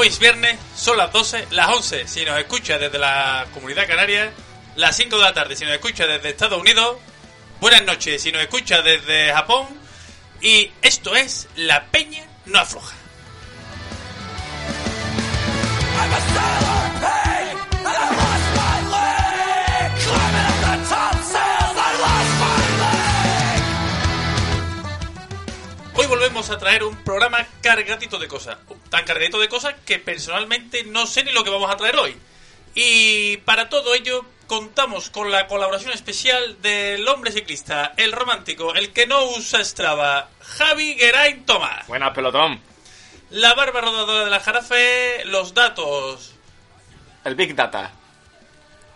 Hoy es viernes, son las 12, las 11 si nos escucha desde la comunidad canaria, las 5 de la tarde. Si nos escucha desde Estados Unidos, buenas noches. Si nos escucha desde Japón y esto es La Peña no afloja. Volvemos a traer un programa cargadito de cosas. Tan cargadito de cosas que personalmente no sé ni lo que vamos a traer hoy. Y para todo ello contamos con la colaboración especial del hombre ciclista, el romántico, el que no usa Strava, Javi Geraint Tomás. Buenas, pelotón. La barba rodadora de la jarafe, los datos. El Big Data.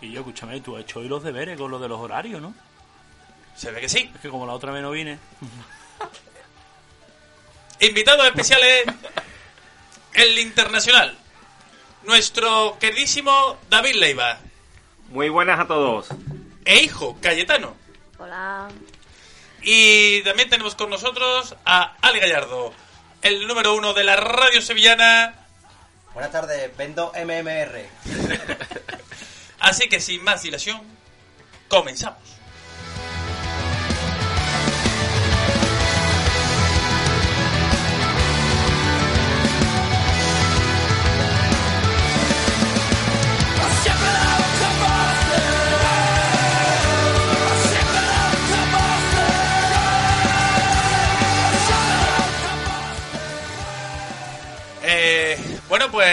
Y yo, escúchame, tú has hecho hoy los deberes con lo de los horarios, ¿no? Se ve que sí. Es que como la otra vez no vine. Invitados especiales, el internacional, nuestro queridísimo David Leiva Muy buenas a todos. e hijo Cayetano. Hola. Y también tenemos con nosotros a Ali Gallardo, el número uno de la radio sevillana. Buenas tardes, vendo MMR. Así que sin más dilación, comenzamos.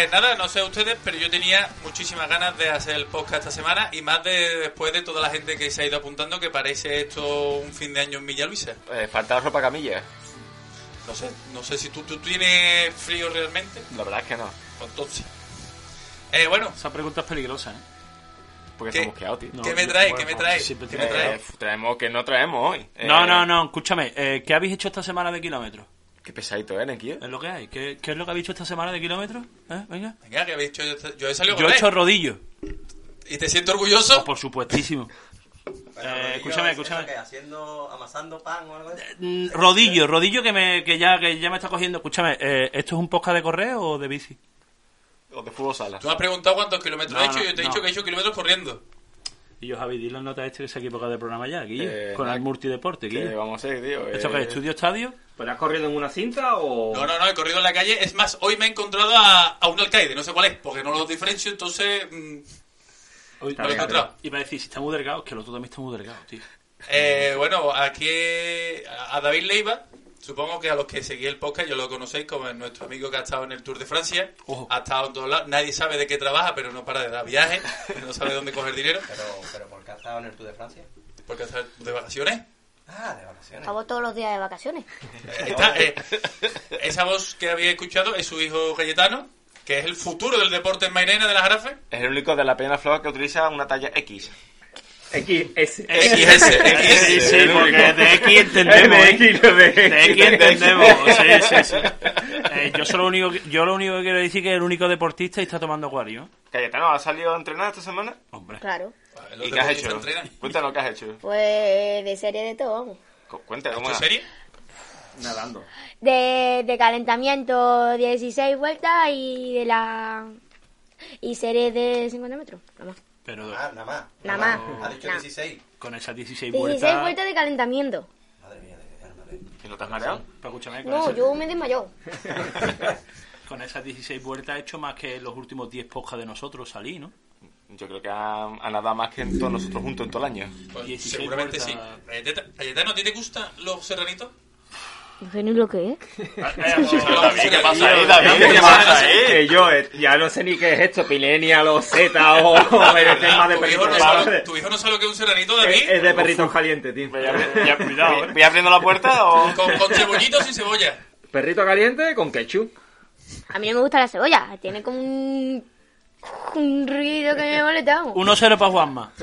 Pues nada, no sé ustedes, pero yo tenía muchísimas ganas de hacer el podcast esta semana y más de después de toda la gente que se ha ido apuntando que parece esto un fin de año en Villa Luisa. Eh, falta ropa camilla. No sé, no sé si tú, tú tienes frío realmente. La verdad es que no. Pues Entonces. Eh, bueno, Esa pregunta es peligrosa, ¿eh? Porque ¿Qué? estamos quedados, tío. No, ¿qué me yo- trae? bueno, ¿Qué me trae? ¿Qué me que trae? Eh, traemos que no traemos hoy. Eh, No, no, no, escúchame. eh, ¿Qué habéis hecho esta semana de kilómetros? Qué pesadito eres, tío. Es lo que hay. ¿Qué, qué es lo que habéis hecho esta semana de kilómetros? ¿Eh? Venga. venga, que habéis hecho yo, yo he salido Yo he con hecho rodillo. ¿Y te siento orgulloso? Oh, por supuestísimo. Eh, escúchame, escúchame. ¿Qué? ¿Haciendo, amasando pan o algo así? Mm, Rodillo, rodillo que me que ya que ya me está cogiendo. Escúchame, eh, ¿esto es un podcast de correo o de bici? O de fútbol sala. Tú me has preguntado cuántos kilómetros No, he hecho y yo te he no. dicho que he hecho kilómetros corriendo. Y yo, Javi, dile la nota a este que se ha equivocado de programa ya, Guille, Eh, con el multideporte, ¿Qué Guille. vamos a hacer, tío? ¿Esto Eh, qué es? ¿Estudio estadio? ¿Pero has corrido en una cinta o...? No, no, no, he corrido en la calle. Es más, hoy me he encontrado a, a un alcaide, no sé cuál es, porque no lo diferencio, entonces... mm, Hoy- no lo he encontrado. Iba a decir, si está muy delgado, es que el otro también está muy delgado, tío. Eh, bueno, aquí a David Leiva, supongo que a los que seguís el podcast ya lo conocéis como nuestro amigo que ha estado en el Tour de Francia, Ojo. ha estado en todos lados, nadie sabe de qué trabaja, pero no para de dar viajes, no sabe dónde coger dinero, Pero, pero ¿por qué has estado en el Tour de Francia? porque está de vacaciones. Ah, de vacaciones. Estamos todos los días de vacaciones. Eh, está, eh, esa voz que habéis escuchado es su hijo Cayetano, que es el futuro del deporte en Mairena de las Jarafes. Es el único de la pena floja que utiliza una talla X. XS. XS, XS. Sí, sí, porque de X entendemos. ¿eh? X, de X entendemos. Sí, sí, sí. Eh, yo, solo único, yo lo único que quiero decir es que es el único deportista y está tomando acuario. Cayetano, ¿has salido a entrenar esta semana? Hombre. Claro. Los ¿Y qué has hecho? Cuéntanos qué has hecho. Pues de serie de todo, vamos. Cu- Cuenta, ¿Has ¿cómo hecho serie? Nadando. De, de calentamiento 16 vueltas y de la... Y serie de 50 metros. Nada más. Pero Ah, nada más. Nada más. Ha dicho Nah. 16. con esas 16 16 vueltas... vueltas de calentamiento. Madre mía, de ¿Y no te has mareado? Pero escúchame, con, No, esas, yo me desmayó. con esas 16 vueltas he hecho más que los últimos 10 podcasts de nosotros salí, ¿no? Yo creo que ha, ha nadado más que en todos nosotros juntos en todo el año. Pues 16 seguramente vueltas. sí. Cayetano, Cayetano, ¿a ti te gustan los serranitos? No sé ni lo que es. ¿Qué pasa ahí, David? ¿Qué pasa ahí? Que yo eh, ya no sé ni qué es esto, Pilenia, o Z o, o el tema de ¿Tu hijo, perritos no sabe, tu hijo no sabe lo que es un serranito, David? Es es de perritos calientes, tío. Voy, abri- ya- voy- abriendo la puerta o...? Con, con cebollito o sin cebolla. Perrito caliente con ketchup. A mí no me gusta la cebolla. Tiene como un... Un ruido que me molesta. vamos. 1-0 para Juanma.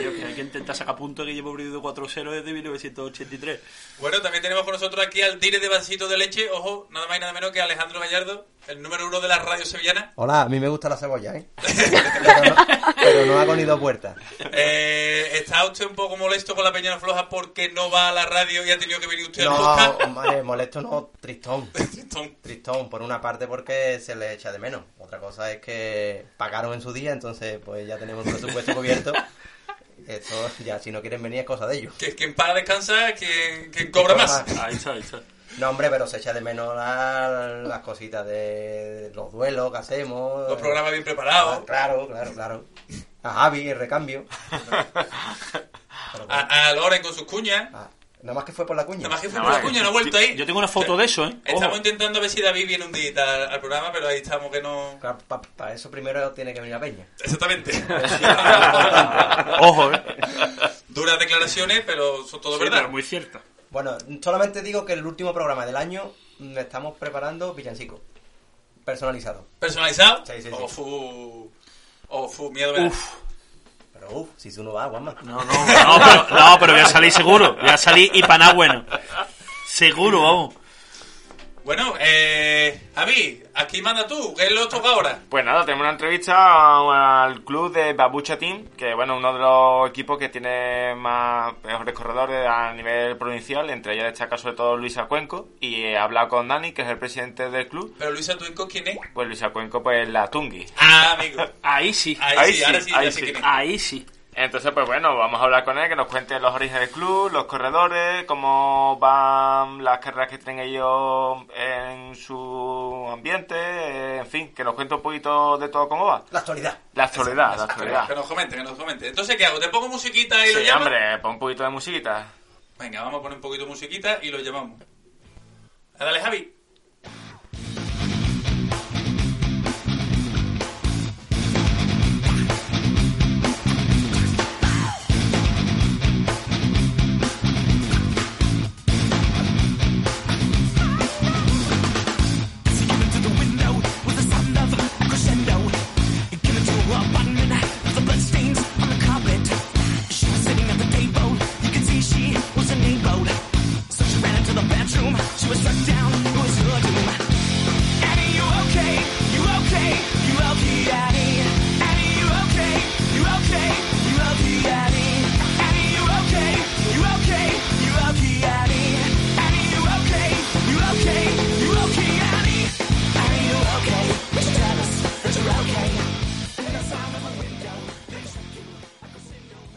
Tío, que hay que intentar sacar puntos que llevo perdido 4-0 desde 1983. Bueno, también tenemos con nosotros aquí al dire de vasito de leche, ojo, nada más y nada menos que Alejandro Gallardo, el número uno de la radio sevillana. Hola, a mí me gusta la cebolla, ¿eh? pero, no, pero no hago ni dos puertas. Eh, ¿Está usted un poco molesto con la Peña Floja porque no va a la radio y ha tenido que venir usted al No, podcast? hombre, molesto no, tristón. Tristón. Tristón, por una parte porque se le echa de menos. Otra cosa es que pagaron en su día, entonces pues ya tenemos el presupuesto cubierto. Eso ya, si no quieren venir es cosa de ellos. Que quien paga descansa, quien, quien cobra más. Ahí está, ahí está. No, hombre, pero se echa de menos la- las cositas de los duelos que hacemos. Los programas bien Ah, preparados. Claro, claro, claro. A Javi, el recambio. Pero, A, a Loren con sus cuñas. ah, nada más que fue por la cuña. Nada más que fue por la cuña, no ha vuelto ahí. Yo tengo una foto de eso, ¿eh? Estamos Ojo. intentando ver si David viene un día al, programa, pero ahí estamos que no... Para eso primero tiene que venir la peña. Exactamente. Ojo, ¿eh? Duras declaraciones, pero son todo Sí, verdad. pero muy cierta. Bueno, solamente digo que el último programa del año estamos preparando villancico. Personalizado. ¿Personalizado? Sí, sí, sí. O fu... O fu miedo. Uf. Pero si tú no vas, Juanma. No, no, no, pero, no, pero voy a salir seguro. Voy a salir y para bueno. Seguro, vamos. Bueno, eh... Javi, aquí manda tú. ¿Qué es lo que toca ahora? Pues nada, tenemos una entrevista al club de Babucha Team, que bueno, uno de los equipos que tiene más mejores corredores a nivel provincial, entre ellos destaca sobre todo Luisa Cuenco, y he hablado con Dani, que es el presidente del club, Pero Luisa Tuenco, ¿quién es? pues Luisa Cuenco pues la Tungi. Ah, amigo. Ahí sí. Ahí, Ahí sí, sí, ahora sí, ahí sí. Ahí sí. Entonces, pues bueno, vamos a hablar con él, que nos cuente los orígenes del club, los corredores, cómo van las carreras que tienen ellos en su ambiente, en fin, que nos cuente un poquito de todo cómo va. La actualidad. La actualidad, la Que actualidad. nos comente, que nos comente. Entonces, ¿qué hago? ¿Te pongo musiquita y lo Sí, llamo? hombre, pon un poquito de musiquita. Venga, vamos a poner un poquito de musiquita y lo llamamos. Dale, Javi.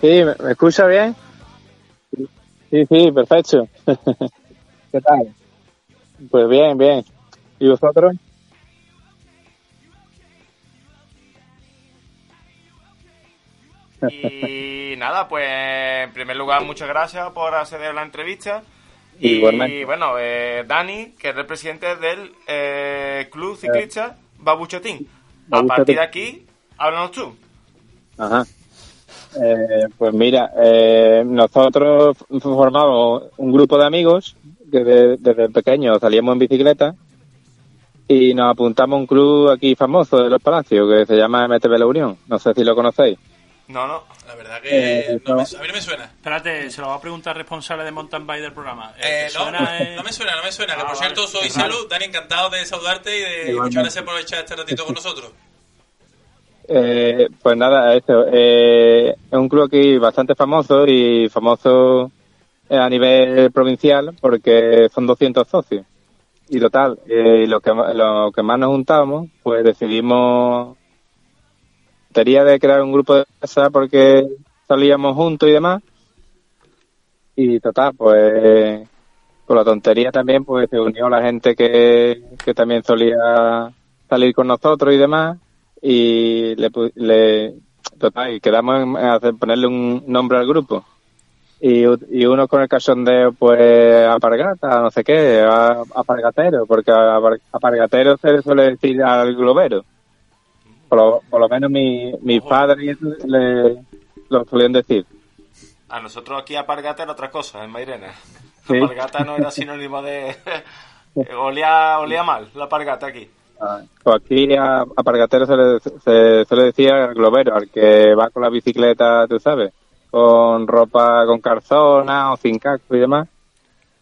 Sí, ¿me, escucha bien? Sí, sí, perfecto. ¿Qué tal? Pues bien, bien. ¿Y vosotros? Y nada, pues en primer lugar, muchas gracias por acceder a la entrevista. Y Igualmente. bueno, eh, Dani, que es el presidente del eh, club ciclista Babucho Team. A partir de aquí, háblanos tú. Ajá. Eh, pues mira, eh, nosotros formamos un grupo de amigos que de- desde pequeños salíamos en bicicleta y nos apuntamos a un club aquí famoso de los Palacios que se llama MTB La Unión. No sé si lo conocéis. No, no. La verdad que Eh, no me- a mí no me suena. Espérate, se lo va a preguntar al responsable de mountain bike del programa. Eh, ¿te no, suena, eh? no me suena, no me suena. Que Ah, por vale. cierto, soy. Salud. Dani, encantado de saludarte y de muchas gracias por echar este ratito con nosotros. Eh, pues nada, eso. eh, es un club aquí bastante famoso y famoso eh, a nivel provincial porque son 200 socios. Y total, eh, lo que, lo que más nos juntamos, pues decidimos, tenía de crear un grupo de casa porque salíamos juntos y demás. Y total, pues con la tontería también, pues se unió la gente que, que también solía salir con nosotros y demás y le, le total, y quedamos en hacer, ponerle un nombre al grupo y, y uno con el cachondeo pues apargata no sé qué apargatero porque apargatero se le suele decir al globero por lo, por lo menos mi, mi padre y eso le lo solían decir A nosotros aquí apargata era otra cosa, en Mairena. Sí. Apargata no era sinónimo de... olía, olía mal la apargata aquí. Pues aquí a, apargatero se le, se, se le decía al globero al que va con la bicicleta tú sabes con ropa con calzona o sin casco y demás.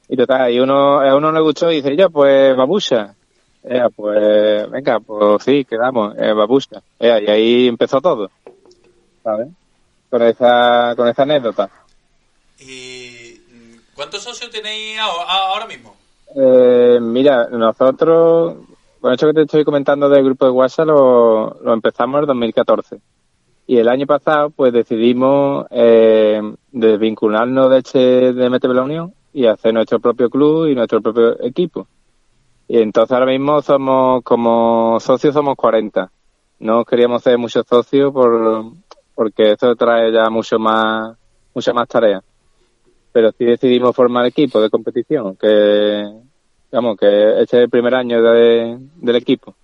Y total, y uno, a uno le gustó y dice, yo, pues babucha. Ea, pues venga, pues sí, quedamos, eh, babucha. Y ahí empezó todo, ¿sabes? Con esa, con esa anécdota. ¿Y cuántos socios tenéis ahora, ahora mismo? Eh, mira, nosotros, con esto que te estoy comentando del grupo de WhatsApp, lo, lo empezamos en 2014. Y el año pasado, pues decidimos eh, desvincularnos de este de MTB La Unión y hacer nuestro propio club y nuestro propio equipo. Y entonces ahora mismo somos, como socios, somos 40. No queríamos ser muchos socios por, porque esto trae ya mucho más, mucha más tareas. Pero sí decidimos formar equipo de competición, que, digamos, que este es el primer año de- del equipo.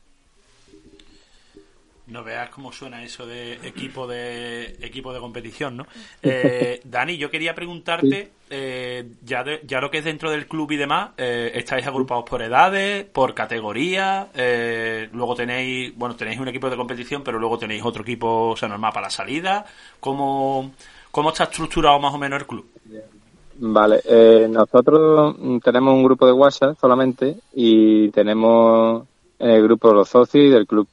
No veas cómo suena eso de equipo de equipo de competición, ¿no? Eh, Dani, yo quería preguntarte, eh, ya, de- ya lo que es dentro del club y demás, eh, estáis agrupados por edades, por categorías, eh, luego tenéis, bueno, tenéis un equipo de competición, pero luego tenéis otro equipo, o sea, normal para la salida. ¿Cómo, cómo está estructurado más o menos el club? Vale, eh, nosotros tenemos un grupo de WhatsApp solamente y tenemos el grupo los socios y del club.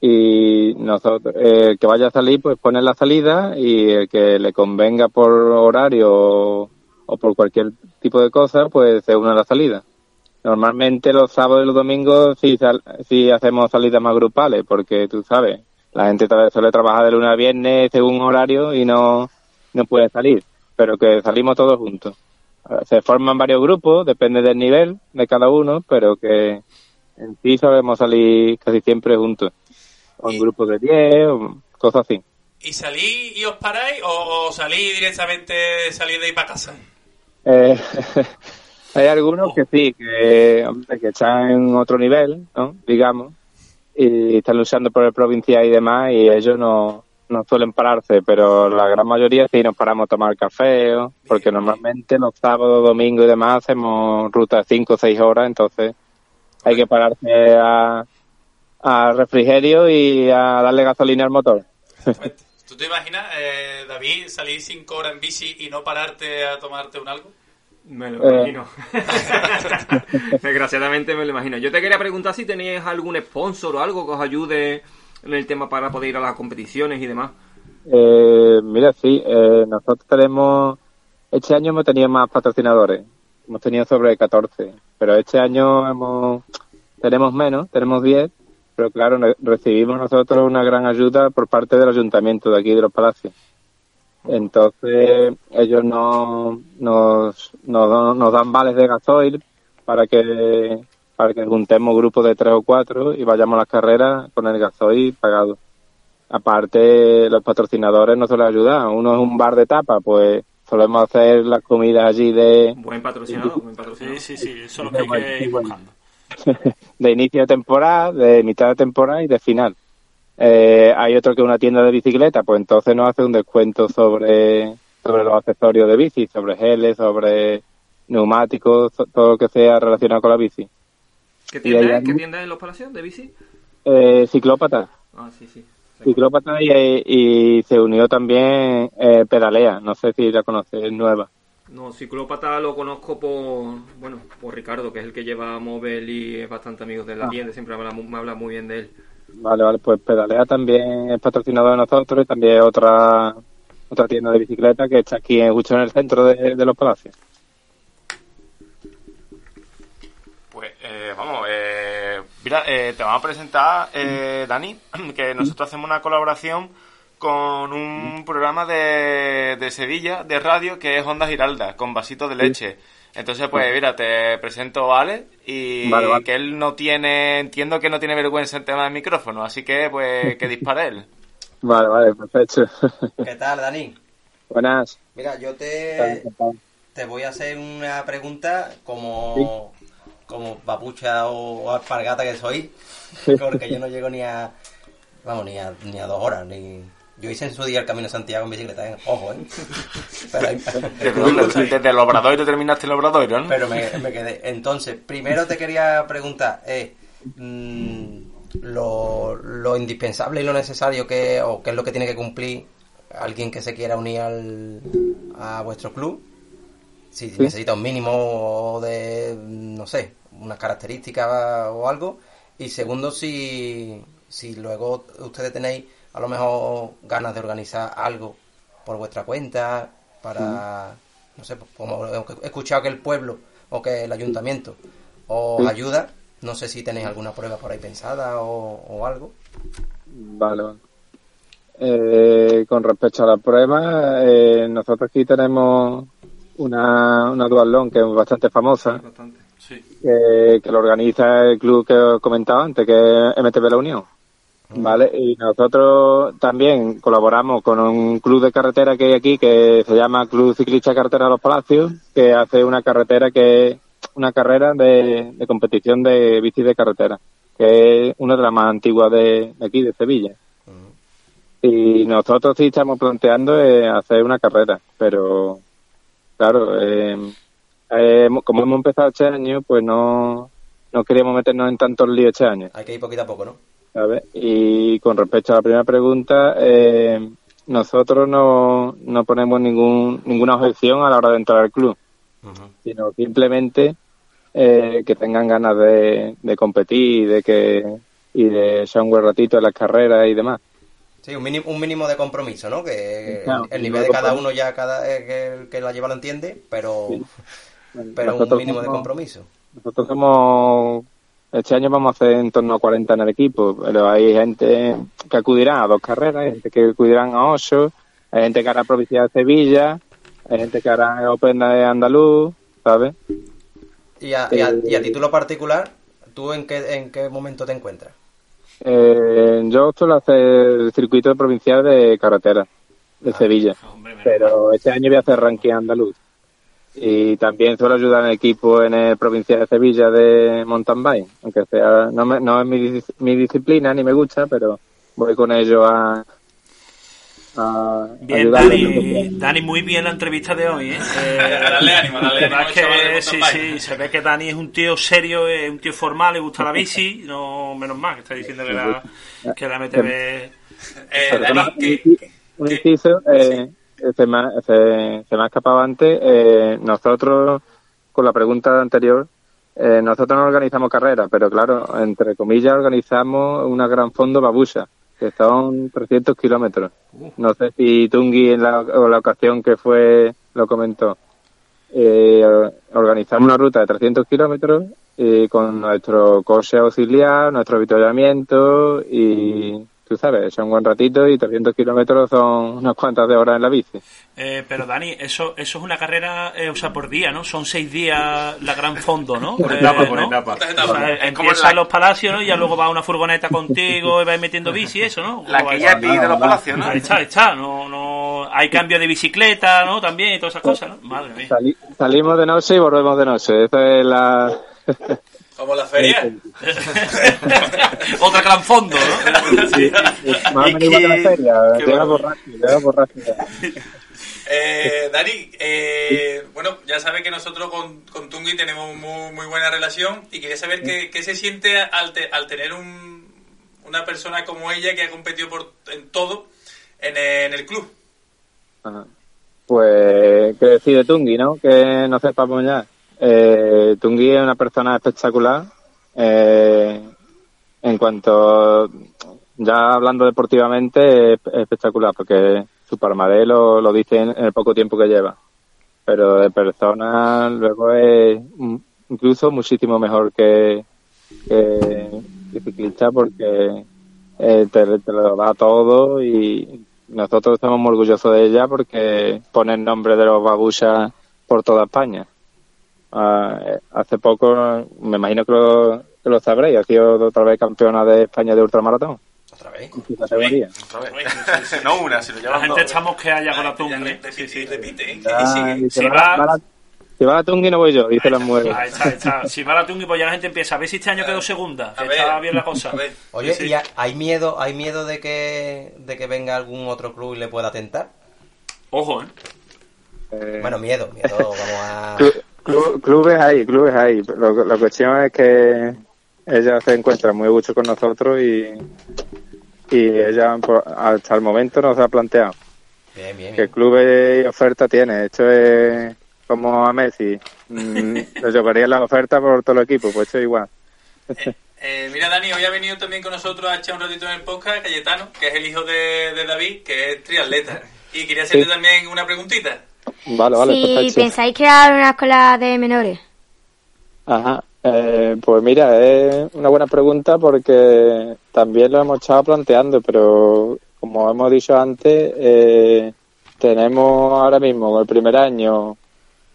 Y nosotros, el que vaya a salir, pues pone la salida y el que le convenga por horario o, por cualquier tipo de cosa, pues se une a la salida. Normalmente los sábados y los domingos sí, sal- sí hacemos salidas más grupales, porque tú sabes, la gente suele trabajar de lunes a viernes según horario y no, no puede salir, pero que salimos todos juntos. Se forman varios grupos, depende del nivel de cada uno, pero que en sí solemos salir casi siempre juntos. O en grupos de 10 o cosas así. ¿Y salís y os paráis o, o salís directamente, salís de ahí para casa? Eh, hay algunos que sí, que, están en otro nivel, ¿no? digamos, y están luchando por el provincial y demás, y ellos no, no suelen pararse, pero la gran mayoría sí nos paramos a tomar café, ¿o? porque normalmente los sábados, domingos y demás hacemos rutas de 5 o 6 horas, entonces hay que pararse a, a refrigerio y a darle gasolina al motor. ¿Tú te imaginas, eh, David, salir cinco horas en bici y no pararte a tomarte un algo? Me lo Eh. imagino. Desgraciadamente me lo imagino. Yo te quería preguntar si teníais algún sponsor o algo que os ayude en el tema para poder ir a las competiciones y demás. Eh, mira, sí, eh, nosotros tenemos, este año hemos tenido más patrocinadores, hemos tenido sobre 14, pero este año hemos, tenemos menos, tenemos 10, pero claro, recibimos nosotros una gran ayuda por parte del ayuntamiento de aquí de los palacios. Entonces, ellos no, nos, nos, nos dan vales de gasoil para que, para que juntemos grupos de tres o cuatro y vayamos a las carreras con el gasoil pagado. Aparte, los patrocinadores nos suelen ayudar. Uno es un bar de tapa, pues solemos hacer las comidas allí de, Buen patrocinador, buen patrocinador. Sí, sí, sí, eso es lo que hay que ir buscando. de inicio de temporada, de mitad de temporada y de final. Eh, hay otro que es una tienda de bicicleta, pues entonces nos hace un descuento sobre, sobre los accesorios de bici, sobre geles, sobre neumáticos, to- todo lo que sea relacionado con la bici. ¿Qué tienda es? ¿Qué algún- tienda es en los palacios de bici? Eh, ciclópata. Ah, sí, sí. Ciclópata y, y se unió también eh, Pedalea, no sé si la conoces, es nueva. No, ciclópata lo conozco por, bueno, por Ricardo, que es el que lleva Mobile y es bastante amigo de la Ah. tienda, siempre me habla, me habla muy bien de él. Vale, vale, pues Pedalea también es patrocinador de nosotros y también es otra otra tienda de bicicleta que está aquí en- justo en el centro de, de los palacios. Eh, vamos, eh, mira, eh, te vamos a presentar, eh, Dani, que nosotros hacemos una colaboración con un programa de, de Sevilla, de radio, que es Onda Giralda, con vasitos de leche. Entonces, pues mira, te presento a Ale y Vale, vale. que él no tiene, entiendo que no tiene vergüenza en tema del micrófono, así que pues que dispare él. Vale, vale, perfecto. ¿Qué tal, Dani? Buenas. Mira, yo te, te voy a hacer una pregunta como, como papucha o, o alpargata que soy, porque yo no llego ni a, vamos, ni a, ni a dos horas, ni... Yo hice en su día el Camino de Santiago en bicicleta, ¿eh? ojo, ¿eh? Pero, ahí- Desde, el Obradoiro terminaste el Obradoiro, ¿no? pero me, me quedé. Entonces, primero te quería preguntar, eh, mm, lo, lo indispensable y lo necesario que, o qué es lo que tiene que cumplir alguien que se quiera unir al, a vuestro club, si necesita un mínimo de, no sé, unas características o algo. Y segundo, si, si luego ustedes tenéis a lo mejor ganas de organizar algo por vuestra cuenta, para, no sé, pues, como he escuchado que el pueblo o que el ayuntamiento os Sí. ayuda, no sé si tenéis alguna prueba por ahí pensada o, o algo. Vale, vale. Eh, con respecto a la prueba, eh, nosotros aquí tenemos una, una dualón que es bastante famosa, Sí. que, que lo organiza el club que os comentaba antes, que es MTB La Unión. ¿Vale? Y nosotros también colaboramos con un club de carretera que hay aquí que se llama Club Ciclista Carretera Los Palacios, que hace una carretera que una carrera de, de competición de bici de carretera, que es una de las más antiguas de, de aquí, de Sevilla. Y nosotros sí estamos planteando eh, hacer una carrera, pero claro, eh, eh, como hemos empezado este año, pues no, no queríamos meternos en tantos líos este año. Hay que ir poquito a poco, ¿no? ¿sabes? Y con respecto a la primera pregunta, eh, nosotros no, no ponemos ningún, ninguna objeción a la hora de entrar al club, sino simplemente eh, que tengan ganas de, de competir y de que y de echar un buen ratito en las carreras y demás. Sí, un mínimo, un mínimo de compromiso, ¿no? Que Claro, el nivel de cada uno ya cada eh, que, que la lleva lo entiende, pero, pero un mínimo de compromiso. Nosotros somos, este año vamos a hacer en torno a 40 en el equipo, pero hay gente que acudirá a dos carreras, hay gente que acudirán a ocho, hay gente que hará provincia de Sevilla, hay gente que hará Open de Andaluz, ¿sabes? Y a, y a- Eh, y a título particular, ¿tú en qué, en qué momento te encuentras? Eh, yo suelo hacer el circuito provincial de carretera de Sevilla, pero este año voy a hacer ranking andaluz. Y también suelo ayudar al equipo en el provincial de Sevilla de mountain bike, aunque sea no, me- no es mi, mi disciplina ni me gusta, pero voy con ello a, a Bien. Dani, Dani, muy bien la entrevista de hoy, ¿eh? Eh, Dale ánimo, dale la verdad ánimo, es que sí, sí, se ve que Dani es un tío serio, es un tío formal, le gusta la bici, no menos mal que está diciendo que la, que la MTV... Eh, Dani, un que, inciso- un inciso, eh, se, me, ha- se, se me ha escapado antes. eh, nosotros, con la pregunta anterior, eh, nosotros no organizamos carreras, pero claro, entre comillas, organizamos una gran fondo babusa, que son 300 kilómetros. No sé si Tungi en la, o la ocasión que fue lo comentó. Eh, organizamos una ruta de 300 kilómetros eh, con nuestro coche auxiliar, nuestro avituallamiento y, tú sabes, son un buen ratito y 300 kilómetros son unas cuantas de horas en la bici. Eh, pero Dani, eso eso es una carrera, eh, o sea, por día, ¿no? Son seis días la gran fondo, ¿no? Por Eh, etapa, por ¿no? etapa. O sea, Es como empieza la- en los palacios, ¿no? Y ya luego va una furgoneta contigo y vais metiendo bici, eso, ¿no? La ¿Cómo que va ya eso? pide de los palacios, ¿no? Ahí está, ahí está. No, no... Hay cambio de bicicleta, ¿no? También y todas esas cosas, ¿no? Madre mía. Sali- salimos de noche y volvemos de noche. Esa es la... como la feria. Otra gran fondo, ¿no? Más o menos igual que la feria. Llega bueno. borracho, llega borracho. Eh, Dani, eh, bueno, ya sabes que nosotros con, con Tungi tenemos muy, muy buena relación y quería saber qué, qué se siente al, te- al tener un, una persona como ella que ha competido por, en todo en, en el club. Ajá. Pues, ¿qué decir de Tungi, no? Que no sepamos ya. Eh, Tungi es una persona espectacular. Eh, en cuanto, ya hablando deportivamente, es espectacular, porque su palmarés lo, dice en, el poco tiempo que lleva. Pero de persona, luego es incluso muchísimo mejor que, que, que ciclista, porque eh, te, te lo da todo y nosotros estamos muy orgullosos de ella porque pone el nombre de los babusas por toda España. Ah, eh, hace poco, me imagino que lo, que lo sabréis, ha sido otra vez campeona de España de ultramaratón. ¿Otra vez? su categoría. Otra vez. no una, si lo La gente dos. está mosqueada ya con la re- ¿eh? repite, repite, ¿eh? Dice, Si va, va- va la, si va la Tungi no voy yo, dice la mujer. Ahí está, ahí está. Si va la tunga, pues ya la gente empieza a ver si este año quedó segunda. A Está ver, bien la cosa. a ver. Oye, Sí, sí. ¿y ha- hay miedo, hay miedo de que, de que venga algún otro club y le pueda tentar? Ojo, ¿eh? Eh, Bueno, miedo, miedo, vamos a... Clu- clu- clubes hay, clubes hay. Lo, la cuestión es que ella se encuentra muy gusto con nosotros y, y ella por- hasta el momento no se ha planteado. Bien, bien. Que bien. clubes y oferta tiene. Esto es como a Messi. Mm, Le llevaría la oferta por todo el equipo, pues esto es igual. Eh, mira, Dani, hoy ha venido también con nosotros a echar un ratito en el podcast Cayetano, que es el hijo de, de David, que es triatleta. Y quería hacerte Sí. también una preguntita. Vale, vale, si perfecto. pensáis crear una escuela de menores. Ajá. Eh, pues mira, es una buena pregunta porque también lo hemos estado planteando, pero como hemos dicho antes, eh, tenemos ahora mismo el primer año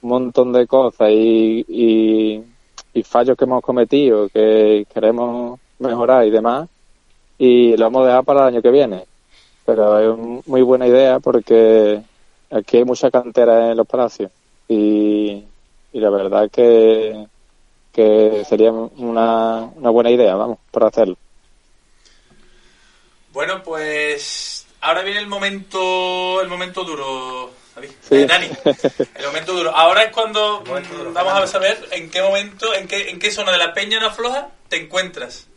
un montón de cosas y, y, y fallos que hemos cometido que queremos mejorar y demás, y lo hemos dejado para el año que viene. Pero es muy buena idea porque aquí hay mucha cantera en los palacios y, y la verdad que que sería una, una buena idea, vamos, para hacerlo. Bueno, pues ahora viene el momento el momento duro, David. Sí. Eh, Dani. El momento duro. Ahora es cuando mm, vamos a saber en qué momento, en qué, en qué zona de la Peña no afloja te encuentras.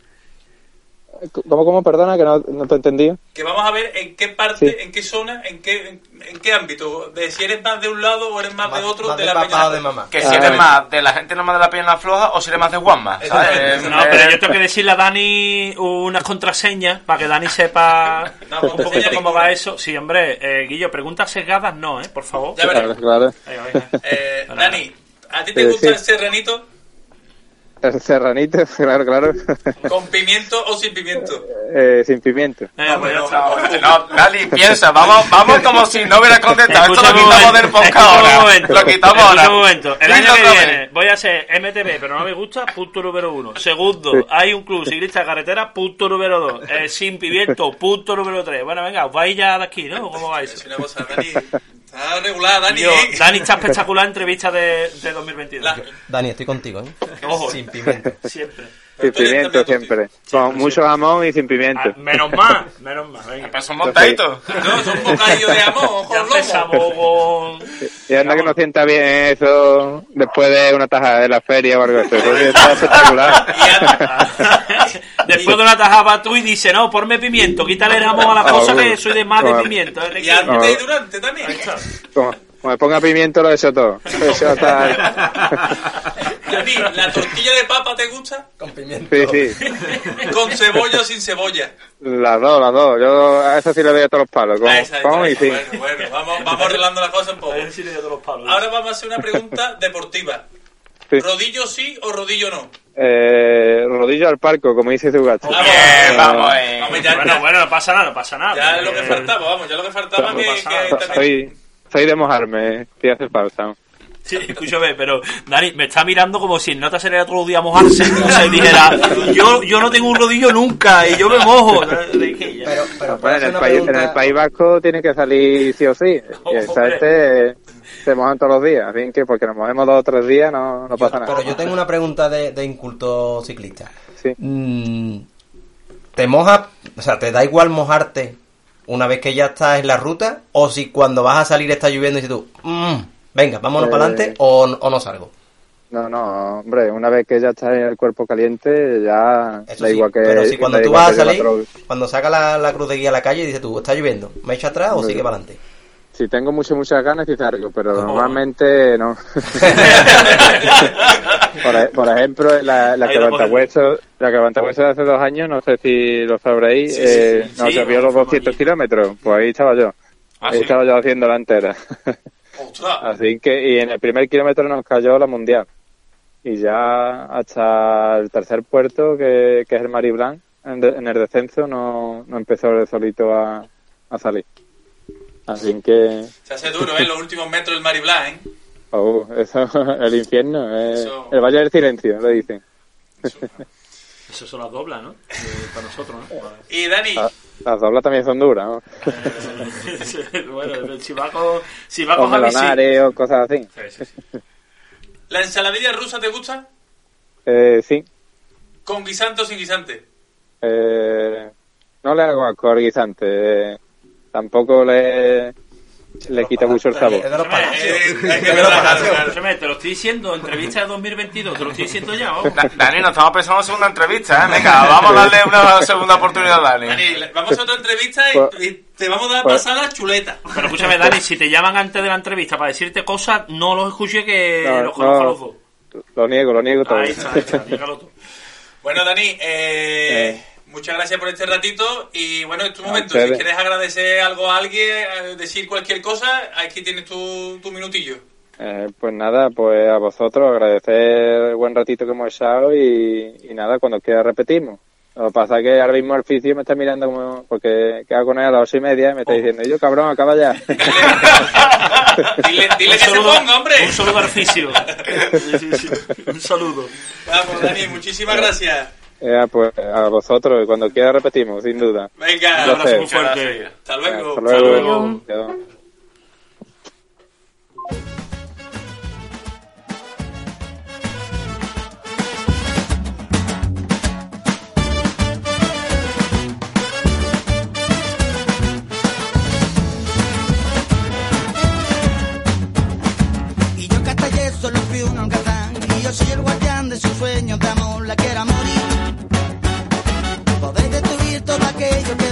¿Cómo, cómo? Perdona, que no, no te he entendido. Que vamos a ver en qué parte, Sí. en qué zona, en qué, en, en qué ámbito. De si eres más de un lado o eres más, de otro más de de la papá Peña. o de mamá. Que Ah, si eres vale. más de la gente nomás de la pierna floja o si eres más de Juanma, ¿sabes? No, Eh, pero yo tengo que decirle a Dani unas contraseñas para que Dani sepa No, un poquito contraseña cómo va eso. Sí, hombre, eh, Guillo, preguntas sesgadas no, ¿eh? Por favor. Ya. Claro, claro. Venga. Eh, Dani, ¿a ti te Eh, gusta sí. el serranito El serranito, claro, claro. con pimiento o sin pimiento? Eh, sin pimiento. Pues ya no, Dani, piensa, vamos, vamos como si no hubiera contestado. Esto lo quitamos momento, del podcast ahora. momento, Lo quitamos ahora. un momento. El año que viene voy a ser MTV, pero no me gusta, punto número uno. Segundo, Sí. hay un club ciclista de carretera, punto número dos. Eh, sin pimiento, punto número tres. Bueno, venga, os vais ya de aquí, ¿no? ¿Cómo vais? Es una cosa, Dani. Está regular, Dani. Yo, ¿eh? Dani está espectacular entrevista de, de 2022. La- Dani, estoy contigo, ¿eh? Ojo. Sin pimiento. Siempre. Sin pimiento siempre. Siempre, Con mucho jamón y sin pimiento. Ah, menos más, menos más. Venga. Pues son montaditos. No, son bocadillos de jamón Ya con lomo. con... Y anda que no sienta bien eso después de una taja de la feria o algo así. Eso sí está espectacular. Y a- Después de una tajaba tú y dice, no, ponme pimiento, quítale el jamón a la cosa Ah, que soy de más de pimiento. ¿eh? y antes y durante también. Como, como me ponga pimiento lo he hecho todo. Eso está... Dani, ¿la tortilla de papa te gusta? Con pimiento. Sí, sí. ¿Con cebolla o sin cebolla? Las dos, las dos. Yo a eso sí le doy a todos los palos. Con, Ah, esa, con y esa. sin. Bueno, bueno, vamos, vamos arreglando la cosa un poco. A ver si le doy todos los palos. Ahora vamos a hacer una pregunta deportiva. Sí. ¿Rodillo sí o rodillo no? Eh, rodillo al parco, como dice su gato. Vamos, Bien, vamos, eh. Vamos, ya, Bueno, ya- bueno, no pasa nada, no pasa nada. ya es lo que Eh, faltaba, vamos, ya lo que faltaba No que, que Soy, soy de mojarme, sí hace falta. Sí, escúchame, pero Dani me está mirando como si en nota se le todos los días mojarse. O sea, dijera, yo, yo no tengo un rodillo nunca y yo me mojo. Pero, pero Bueno, ¿puedo en, el país, en pregunta? el País Vasco tiene que salir sí o sí. Hombre. este se mojan todos los días. Así que porque nos movemos dos o tres días no, no Yo- pasa nada. pero yo tengo una pregunta de, de inculto ciclista. Sí. Mm, ¿Te mojas, o sea, te da igual mojarte una vez que ya estás en la ruta? ¿O si cuando vas a salir está lloviendo y dices tú, "Mm, venga, vámonos Eh. para adelante o, o no salgo? No, no, hombre, una vez que ya está en el cuerpo caliente, ya Eso da sí, igual que. pero si cuando tú vas a salir, otro- cuando saca la, la cruz de guía a la calle y dices tú, está lloviendo, ¿me echo atrás o sigue bien. para adelante? Si tengo muchas, muchas ganas, sí salgo, pero Oh. normalmente no. por, por ejemplo, la, la que huesos, la que de hace dos años, no sé si lo sabréis, Sí, eh, sí. nos llovió los fuimos 200 allí. kilómetros, pues ahí estaba yo. Ah, ahí estaba yo haciendo la entera. Ostras, Así que, y en el primer kilómetro nos cayó la mundial. Y ya hasta el tercer puerto, que, que es el Mariblanc, en, de- en el descenso, no, no empezó el solito a, a salir. Así que, se hace duro, ¿eh? Los últimos metros del Mariblanc, ¿eh? oh, eso, el infierno, eh, Eso- el Valle del Silencio, le dicen. Eso son las doblas, ¿no? Eh, para nosotros, ¿no? Y Dani, Ah, Las doblas también son duras, ¿no? Eh, bueno, si va con, si va O con sí. o cosas así. Sí, sí, sí. ¿la ensaladilla rusa te gusta? Eh, sí, ¿Con guisante o sin guisante? Eh, no le hago al guisante. Tampoco le, le quita mucho el sabor. Es de los palacios. Es que Es es de los verdad, palacios. claro. Escúchame, te lo estoy diciendo, entrevista de 2022, te lo estoy diciendo ya. Da- Dani, nos estamos pensando en segunda entrevista, ¿eh? Venga, vamos a darle una segunda oportunidad a Dani. Dani, vamos a otra entrevista y, Pues- y te vamos a dar pues- pasada chuleta. Pero escúchame, Dani, si te llaman antes de la entrevista para decirte cosas, no los escuche que No, los conozco a no. los dos. Lo niego, lo niego todo. Ahí está, ahí está, tú. Bueno, Dani, eh, Eh. Muchas gracias por este ratito y bueno, en tu momento, si quieres agradecer algo a alguien, decir cualquier cosa, aquí tienes tu, tu minutillo. Eh, pues nada, pues a vosotros agradecer el buen ratito que hemos echado y, y nada, cuando quiera repetimos. Lo que pasa es que ahora mismo el fisio me está mirando como, porque quedo con él a las ocho y media y me está diciendo, yo cabrón, acaba ya. dile dile que se ponga, hombre. Un saludo al fisio. Sí, sí, sí. Un saludo. Vamos, Dani, muchísimas gracias. Eh, pues a vosotros, y cuando quiera repetimos, sin duda. Venga, Un abrazo muy fuerte. Hasta luego. Hasta luego. luego. Adiós. Y yo Catallé solo fui un holgazán Y yo soy el guardián de sus sueños de amor La quiera aquello que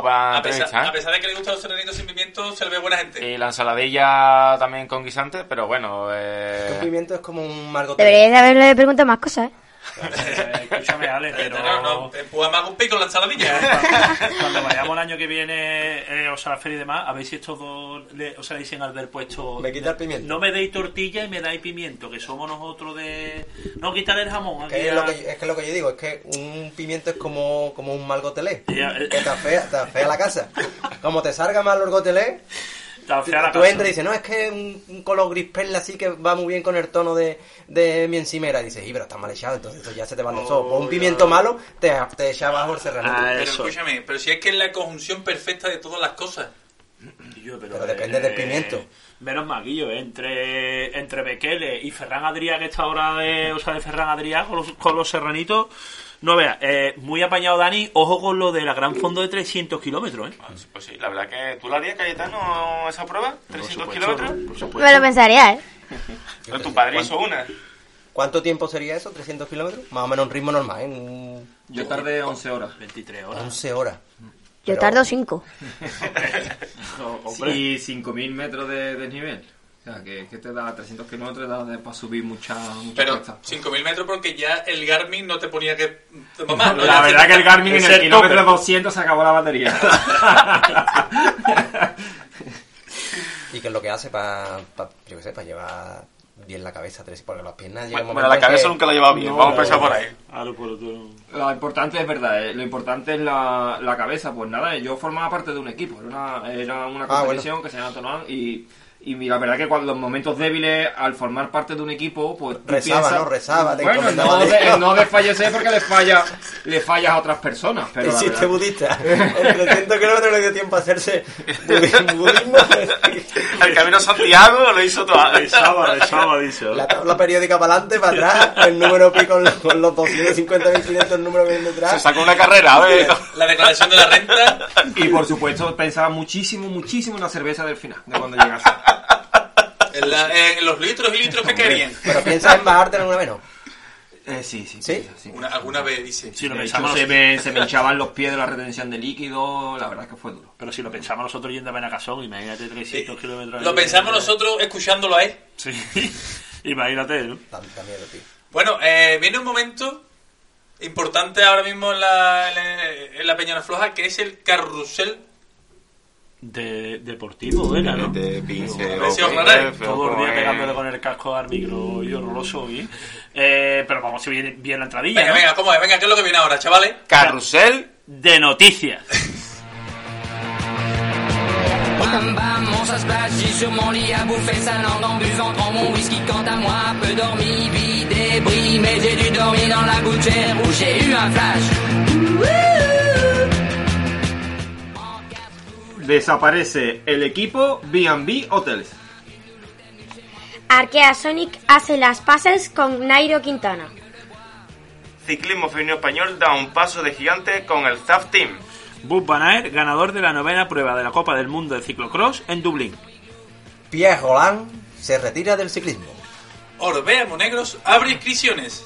guapa A pesar, entrevista, a ¿eh? pesar de que le gustan los serenitos sin pimiento, se le ve buena gente. Y la ensaladilla también con guisante, pero bueno, Un eh... pimiento es como un margot. Deberíais de haberle preguntado más cosas, ¿eh? Eh, escúchame, Ale, pero... No, no, empuja más un pico en la ensaladilla. Cuando vayamos el año que viene, eh, o sea, la feria y demás, a ver si estos dos le- os dicen al puesto. Me quita el pimiento. No me deis tortilla y me dais pimiento, que somos nosotros de. No, quitarle el jamón. aquí Que es, lo que, es que lo que yo digo, es que un pimiento es como, como un malgotelé. Ya, eh. Que te afea, te afea la casa. Como te salga mal el gotelé, Está fea la tú casa. entras y dices, no, es que un, un color gris perla así que va muy bien con el tono de, de mi encimera. Y dices, y pero está mal echado, entonces eso ya se te van los ojos. Por un pimiento malo, te, te echa abajo el serranito. Ah, Pero escúchame, pero si es que es la conjunción perfecta de todas las cosas. Yo, pero, Pero depende del eh, pimiento. Menos mal, Guillo, eh, entre, entre Bekele y Ferran Adrià, que está ahora de, o sea, de Ferran Adrià con los, con los serranitos, no veas, eh, muy apañado Dani, ojo con lo de la gran fondo de 300 kilómetros, ¿eh? Pues, pues sí, la verdad que tú la harías, Cayetano, esa prueba, 300 Por kilómetros. supuesto, por supuesto. Me lo pensaría, ¿eh? Pero tu padre hizo una. ¿Cuánto tiempo sería eso? ¿300 kilómetros? Más o menos un ritmo normal, ¿eh? Un- Yo tardé 11 horas. 23 horas. 11 horas. Yo Pero- tardo cinco. Y 5.000 metros de desnivel. O sea, que, que te da 300 kilómetros da de- para subir mucha, mucha Pero cuesta. 5.000 metros porque ya el Garmin no te ponía que... Mamá, no, La verdad te- que el Garmin en el kilómetro tope. 200 se acabó la batería. ¿Y qué es lo que hace para, yo qué sé, para llevar bien la cabeza? tres- Porque las piernas llegan Bueno, la cabeza nunca la he llevado bien, vamos a empezar por ahí. Ah, lo puedo tú. Lo importante es verdad, eh, lo importante es la, la cabeza. Pues nada, yo formaba parte de un equipo, era una, era una Ah, competición que se llama Tonan y, y la verdad que cuando los momentos débiles, al formar parte de un equipo, pues Rezaba, piensas- ¿no? Rezaba, te Bueno, no, de, no desfallecer porque les falla le fallas a otras personas. Pero la Existe verdad- budista. En 300 kilómetros le dio tiempo a hacerse budi- budismo. El camino a Santiago lo hizo todo. Rezaba, rezaba, dice. La tabla periódica para adelante, para atrás, el número pi con los, con los 250.500 números que vienen Se detrás. sacó una carrera, a ver. La declaración de la renta. Y por supuesto pensaba muchísimo, muchísimo en la cerveza del final, de cuando llegase. En, la- en los litros y litros que caerían. Pero piensas en bajarte alguna vez, ¿no? Eh, sí, sí. ¿Sí? sí. Una- alguna vez dice. Si lo pensamos, se me, se me hinchaban los pies de la retención de líquido, la verdad que fue duro. pero si lo pensamos nosotros yendo a Benacasón, imagínate 300 kilómetros. Lo pensamos nosotros escuchándolo a él. Sí, imagínate, ¿no? Tam- También lo tío. Bueno, eh, viene un momento importante ahora mismo en la, en la, en la Peñana Floja, que es el carrusel. De, deportivo, era, ¿no? De pinche, eh, Todo el día pegándole con el casco al micro y horroroso hoy. Eh, pero vamos, si viene bien la entradilla, Venga, ¿no? venga, ¿cómo es? Venga, ¿qué es lo que viene ahora, chavales? Carrusel De noticias. Bam bam, mon chasse plage, j'ai sur mon lit à bouffer sa langue en buvant trop mon whisky. Quant à moi, peu dormi, vie débris, mais j'ai dû dormir dans la gouttière où j'ai eu un flash. Desaparece el equipo B&B Hotels. Arkea Sonic hace las pases con Nairo Quintana. Ciclismo femenino español da un paso de gigante con el ZAF Team. Bud Van Aert, ganador de la novena prueba de la Copa del Mundo de Ciclocross en Dublín. Pierre Roland se retira del ciclismo. Orbea Monegros abre inscripciones.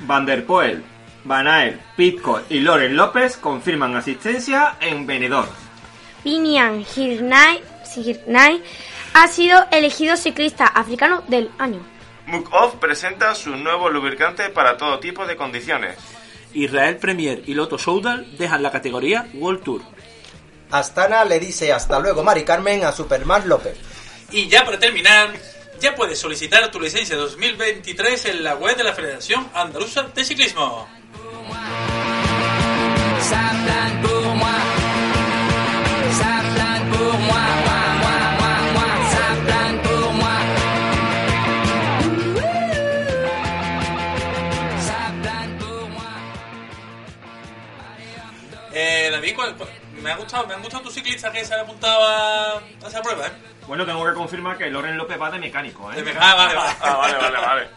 Van der Poel, Van Aert, Pitcock y Loren López confirman asistencia en Benidorm. Pinian Hirnay, Hirnay ha sido elegido ciclista africano del año. Mukov presenta su nuevo lubricante para todo tipo de condiciones. Israel Premier y Loto Soudal dejan la categoría World Tour. Astana le dice hasta luego Mari Carmen a Superman López. Y ya para terminar, ya puedes solicitar tu licencia 2023 en la web de la Federación Andaluza de Ciclismo. Gustado, me han gustado tus ciclistas que se han apuntado a, a esa prueba, ¿eh? Bueno, tengo que confirmar que Loren López va de mecánico, De ¿eh? me- Ah, vale, vale. Ah, vale, vale, vale.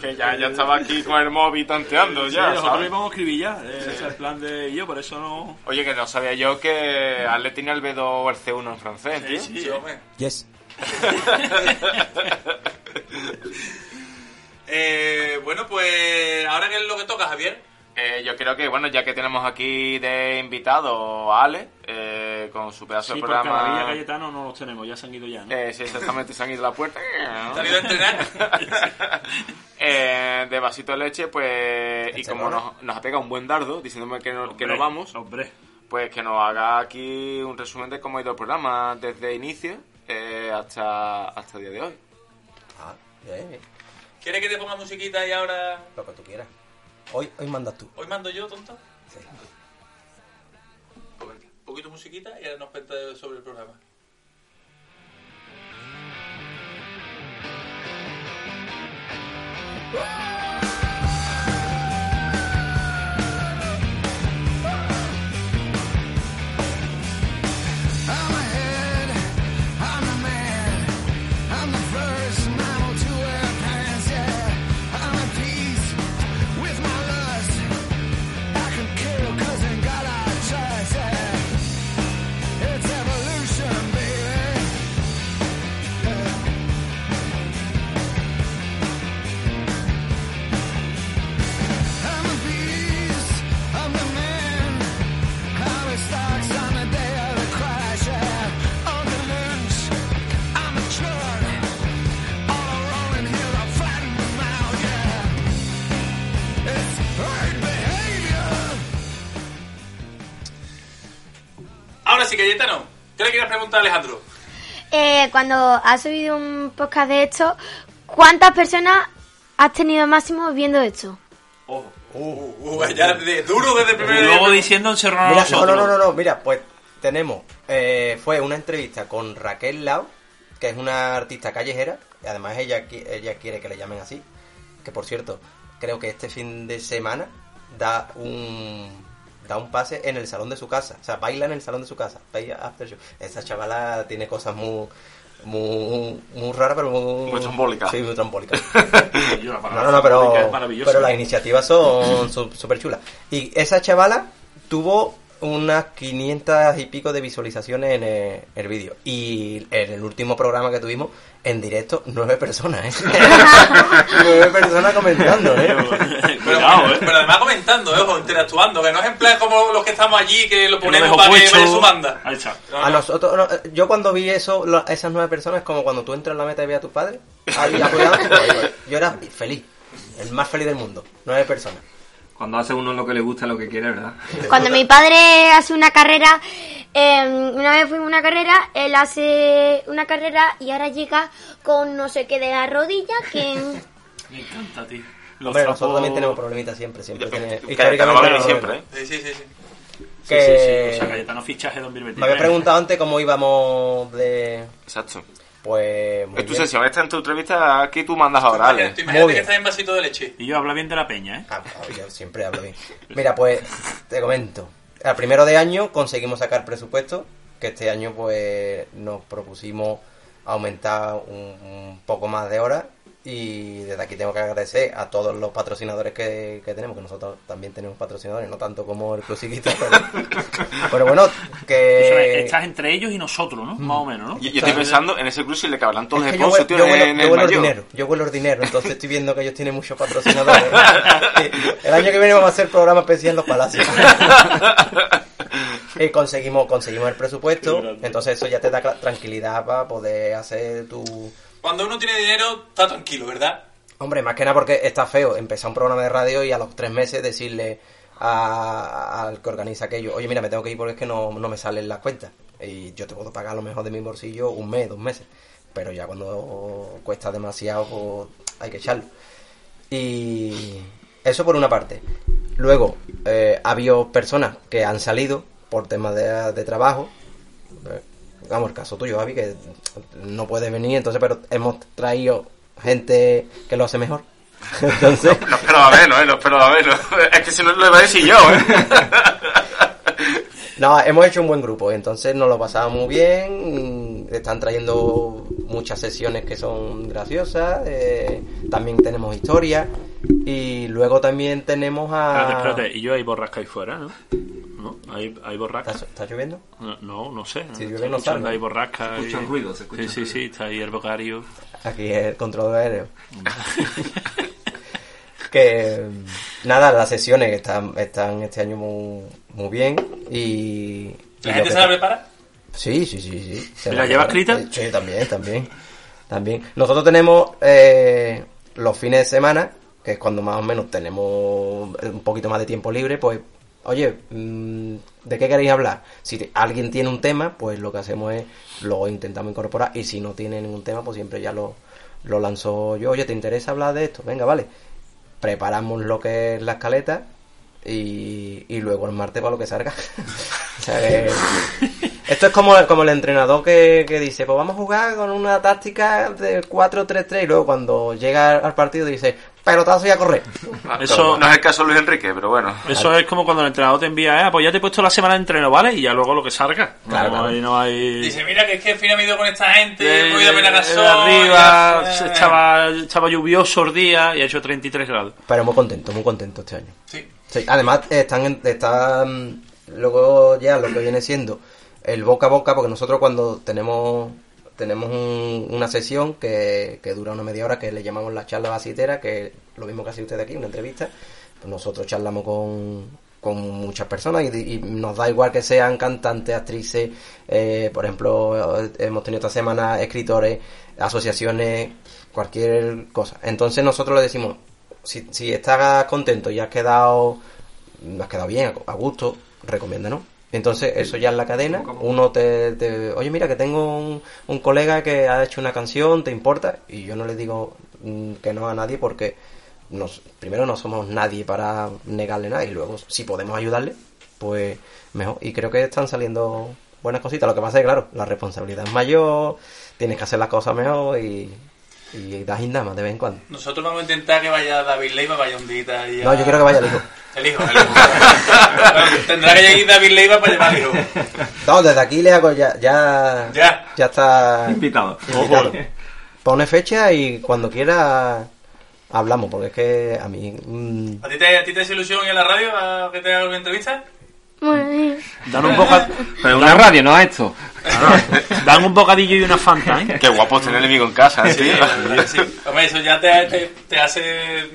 Que ya, ya estaba aquí con el móvil tanteando Sí, ya, nosotros ¿sabes? íbamos a escribir ya. eh, ese es el plan de yo, por eso no. Oye, que no sabía yo que Ale tenía el B2 o el C1 en francés, tío. Sí, Sí, hombre. Yes. Eh, bueno, pues ahora qué es lo que toca, Javier. Eh, yo creo que, bueno, ya que tenemos aquí de invitado a Ale, eh, con su pedazo Sí, de porque a la Villa programa... Cayetano no los tenemos, ya se han ido ya, ¿no? Eh, sí, exactamente, se han ido a la puerta. ¿Te han ido a entrenar? Eh, de vasito de leche, pues... Y Leche como nos, nos ha pegado un buen dardo, diciéndome que, no, que no vamos, Hombre. pues que nos haga aquí un resumen de cómo ha ido el programa desde inicio eh, hasta, hasta el día de hoy. Ah, bien, bien. ¿Quieres que te ponga musiquita y ahora... Lo que tú quieras. Hoy, hoy mandas tú. ¿Hoy mando yo, tonto? Sí. Pues venga, un poquito de musiquita y ahora nos cuenta sobre el programa. I'm ¿Qué le quieres preguntar a Alejandro? Eh, cuando has subido un podcast de esto, ¿cuántas personas has tenido máximo viendo esto? Uh, uh, ya de- duro desde el primer... Luego diciendo en Serrano Mira, no, no, no, no, no, mira, pues tenemos, eh, fue una entrevista con Raquel Lau, que es una artista callejera, y además ella, ella quiere que le llamen así, que por cierto, creo que este fin de semana da un da un pase en el salón de su casa, o sea, baila en el salón de su casa, baila after show. Esa chavala tiene cosas muy muy, muy raras, pero muy... Muy trombólicas. Sí, muy la No, no, no, pero, trombólica pero las iniciativas son súper chulas. Y esa chavala tuvo unas 500 y pico de visualizaciones en el, el vídeo. Y en el último programa que tuvimos, en directo, nueve personas, ¿eh? nueve personas comentando, ¿eh? Pero, Cuidado, ¿eh? pero además comentando, ¿eh? ojo, interactuando, que no es en plan como los que estamos allí que lo ponemos para que vaya su banda. Ahí está. No, A no. nosotros, no, yo cuando vi eso, lo- esas nueve personas, es como cuando tú entras en la meta y ves a tus padres, ahí apoyado, yo era feliz, el más feliz del mundo, nueve personas. Cuando hace uno lo que le gusta, lo que quiere, ¿verdad? Cuando mi padre hace una carrera, eh, una vez fuimos a una carrera, él hace una carrera y ahora llega con no sé qué de la rodilla que... Me encanta, tío. Los trapos- nosotros también tenemos problemitas siempre, siempre tiene, históricamente siempre, ¿eh? Sí, sí, sí. sí. Sí, sí, sí. O sea, Cayetano fichaje 2023. Me había preguntado antes cómo íbamos de... Exacto. Pues... muy Es tu bien. sesión, esta en tu entrevista, aquí tú mandas ahora, ¿vale? Imagínate, Muy que estás en vasito de leche. Y yo hablo bien de la peña, ¿eh? Ah, ah, yo siempre hablo bien. Mira, pues te comento. Al primero de año conseguimos sacar presupuesto, que este año pues nos propusimos aumentar un, un poco más de horas y desde aquí tengo que agradecer a todos los patrocinadores que, que tenemos, que nosotros también tenemos patrocinadores, no tanto como el Psiquista, pero, pero bueno, Eso es, que... Estás entre ellos y nosotros, ¿no? Más o menos, ¿no? Yo, yo estoy pensando en ese cruce y le cabrán todos Es los que yo sponsors, huelo, tío, yo huelo- en yo el huelo el mayor. dinero, yo huelo el dinero, entonces estoy viendo que ellos tienen muchos patrocinadores. el año que viene vamos a hacer programa especial en los palacios. y conseguimos, conseguimos el presupuesto, entonces eso ya te da tranquilidad para poder hacer tu... Cuando uno tiene dinero, está tranquilo, ¿verdad? Hombre, más que nada porque está feo empezar un programa de radio y a los tres meses decirle a- al que organiza aquello, oye, mira, me tengo que ir porque es que no, no me salen las cuentas. Y yo te puedo pagar lo mejor de mi bolsillo un mes, dos meses. Pero ya cuando cuesta demasiado, pues hay que echarlo. Y eso por una parte. Luego, eh, ha habido personas que han salido por temas de, de trabajo. Vamos, el caso tuyo, Javi, que no puedes venir, entonces, pero hemos traído gente que lo hace mejor. Entonces, No esperaba menos, ¿eh? No esperaba menos. Es que si no lo iba a decir yo, ¿eh? no, hemos hecho un buen grupo, entonces nos lo pasamos muy bien. Están trayendo muchas sesiones que son graciosas. eh, también tenemos historia. Y luego también tenemos a. Espérate, espérate. Y yo hay borrasca ahí fuera, ¿no? ¿No? ¿Hay, hay borrasca? ¿Está, está lloviendo? No, no, no sé. Si llueve no salgo. Hay borrasca. Se escuchan y- ruidos, se escuchan Sí, sí, sí. Está ahí el bocario. Aquí es el control aéreo. que nada, las sesiones están, están este año muy, muy bien y... y ¿La gente se la prepara? Sí, sí, sí, sí. Se ¿Y la lleva escrita? Sí, también, también. También. Nosotros tenemos eh, los fines de semana, que es cuando más o menos tenemos un poquito más de tiempo libre, pues, oye, mm, ¿de qué queréis hablar? Si alguien tiene un tema, pues lo que hacemos es lo intentamos incorporar y si no tiene ningún tema, pues siempre ya lo, lo lanzo yo. Oye, ¿te interesa hablar de esto? Venga, vale. Preparamos lo que es la escaleta y, y luego el martes para lo que salga. Esto es como, como el entrenador que, que dice, pues vamos a jugar con una táctica de 4-3-3 y luego cuando llega al partido dice, pelotazo y a correr. Eso- No es el caso de Luis Enrique, pero bueno. Eso es como cuando el entrenador te envía, eh, pues ya te he puesto la semana de entreno, ¿vale? Y ya luego lo que salga. Claro, no, claro. No hay... Dice, mira que es que al fin me he ido con esta gente, de, he voy a Gasol, arriba, y- se estaba, estaba lluvioso el día y ha hecho 33 grados. Pero muy contento, muy contento este año. Sí. Sí, además están, en- están luego ya lo que viene siendo el boca a boca, porque nosotros cuando tenemos tenemos un- una sesión que, que dura una media hora que le llamamos la charla basitera, que lo mismo que hace usted aquí, una entrevista, pues nosotros charlamos con, con muchas personas y, y nos da igual que sean cantantes, actrices, eh, por ejemplo, hemos tenido esta semana escritores, asociaciones, cualquier cosa. Entonces nosotros le decimos, si, si estás contento y has quedado, has quedado bien, a gusto, recomiéndanos. Entonces, eso ya es la cadena. Uno te, te- oye, mira, que tengo un, un colega que ha hecho una canción, ¿te importa? Y yo no le digo mm, que no a nadie porque nos, primero no somos nadie para negarle nada y luego, si podemos ayudarle, pues mejor. Y creo que están saliendo buenas cositas. Lo que pasa es que, claro, la responsabilidad es mayor, tienes que hacer las cosas mejor y, y das indamas de vez en cuando. Nosotros vamos a intentar que vaya David Leiva, vaya un día y No, yo quiero que vaya el hijo. El hijo, el hijo. Bueno, Tendrá que ir David Leiva para llevar al hijo. No, desde aquí le hago ya. Ya, Ya. ya está. Invitado. invitado. Pone fecha y cuando quiera hablamos, porque es que a mí. mm, ¿A ti te, a ti te hace ilusión ir a la radio a que te haga una entrevista? Dan un boca... Pero una radio, no a esto. Dan un bocadillo y una fanta, ¿eh? Qué guapo es tener enemigo en casa, ¿eh, tío? Sí. Hombre, eso ya te, te, te hace...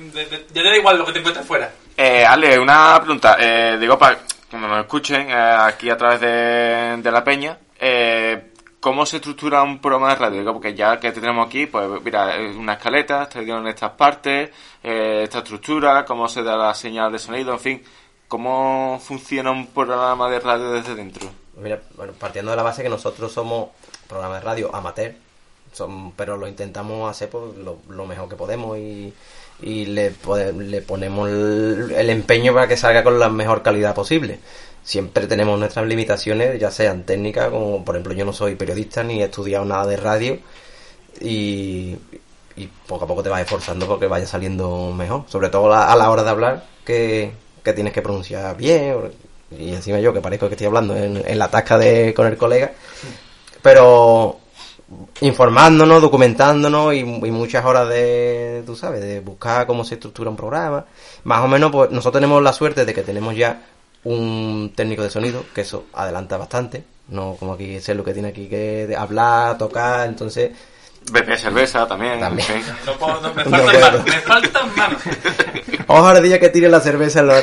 ya te da igual lo que te encuentres fuera. Eh, Ale, una pregunta. Eh, digo, para que nos escuchen eh, aquí a través de, de la peña, eh, ¿cómo se estructura un programa de radio? Digo, porque ya que te tenemos aquí, pues mira, una escaleta, está en estas partes, eh, esta estructura, cómo se da la señal de sonido, en fin, ¿cómo funciona un programa de radio desde dentro? Mira, bueno, partiendo de la base que nosotros somos programa de radio amateur, son, pero lo intentamos hacer pues, lo mejor que podemos y, y le, le ponemos el, empeño para que salga con la mejor calidad posible. Siempre tenemos nuestras limitaciones, ya sean técnicas, como por ejemplo yo no soy periodista ni he estudiado nada de radio y, poco a poco te vas esforzando porque vaya saliendo mejor, sobre todo a la hora de hablar que, que tienes que pronunciar bien y encima yo que parezco que estoy hablando en, en la tasca de con el colega pero informándonos, documentándonos y, y muchas horas de, tú sabes, de buscar cómo se estructura un programa. Más o menos, pues nosotros tenemos la suerte de que tenemos ya un técnico de sonido, que eso adelanta bastante. No como aquí es lo que tiene aquí que hablar, tocar, entonces BP cerveza también. También. No puedo- no, me, No faltan puedo. manos, me faltan manos. Ojalá día que tire la cerveza en la,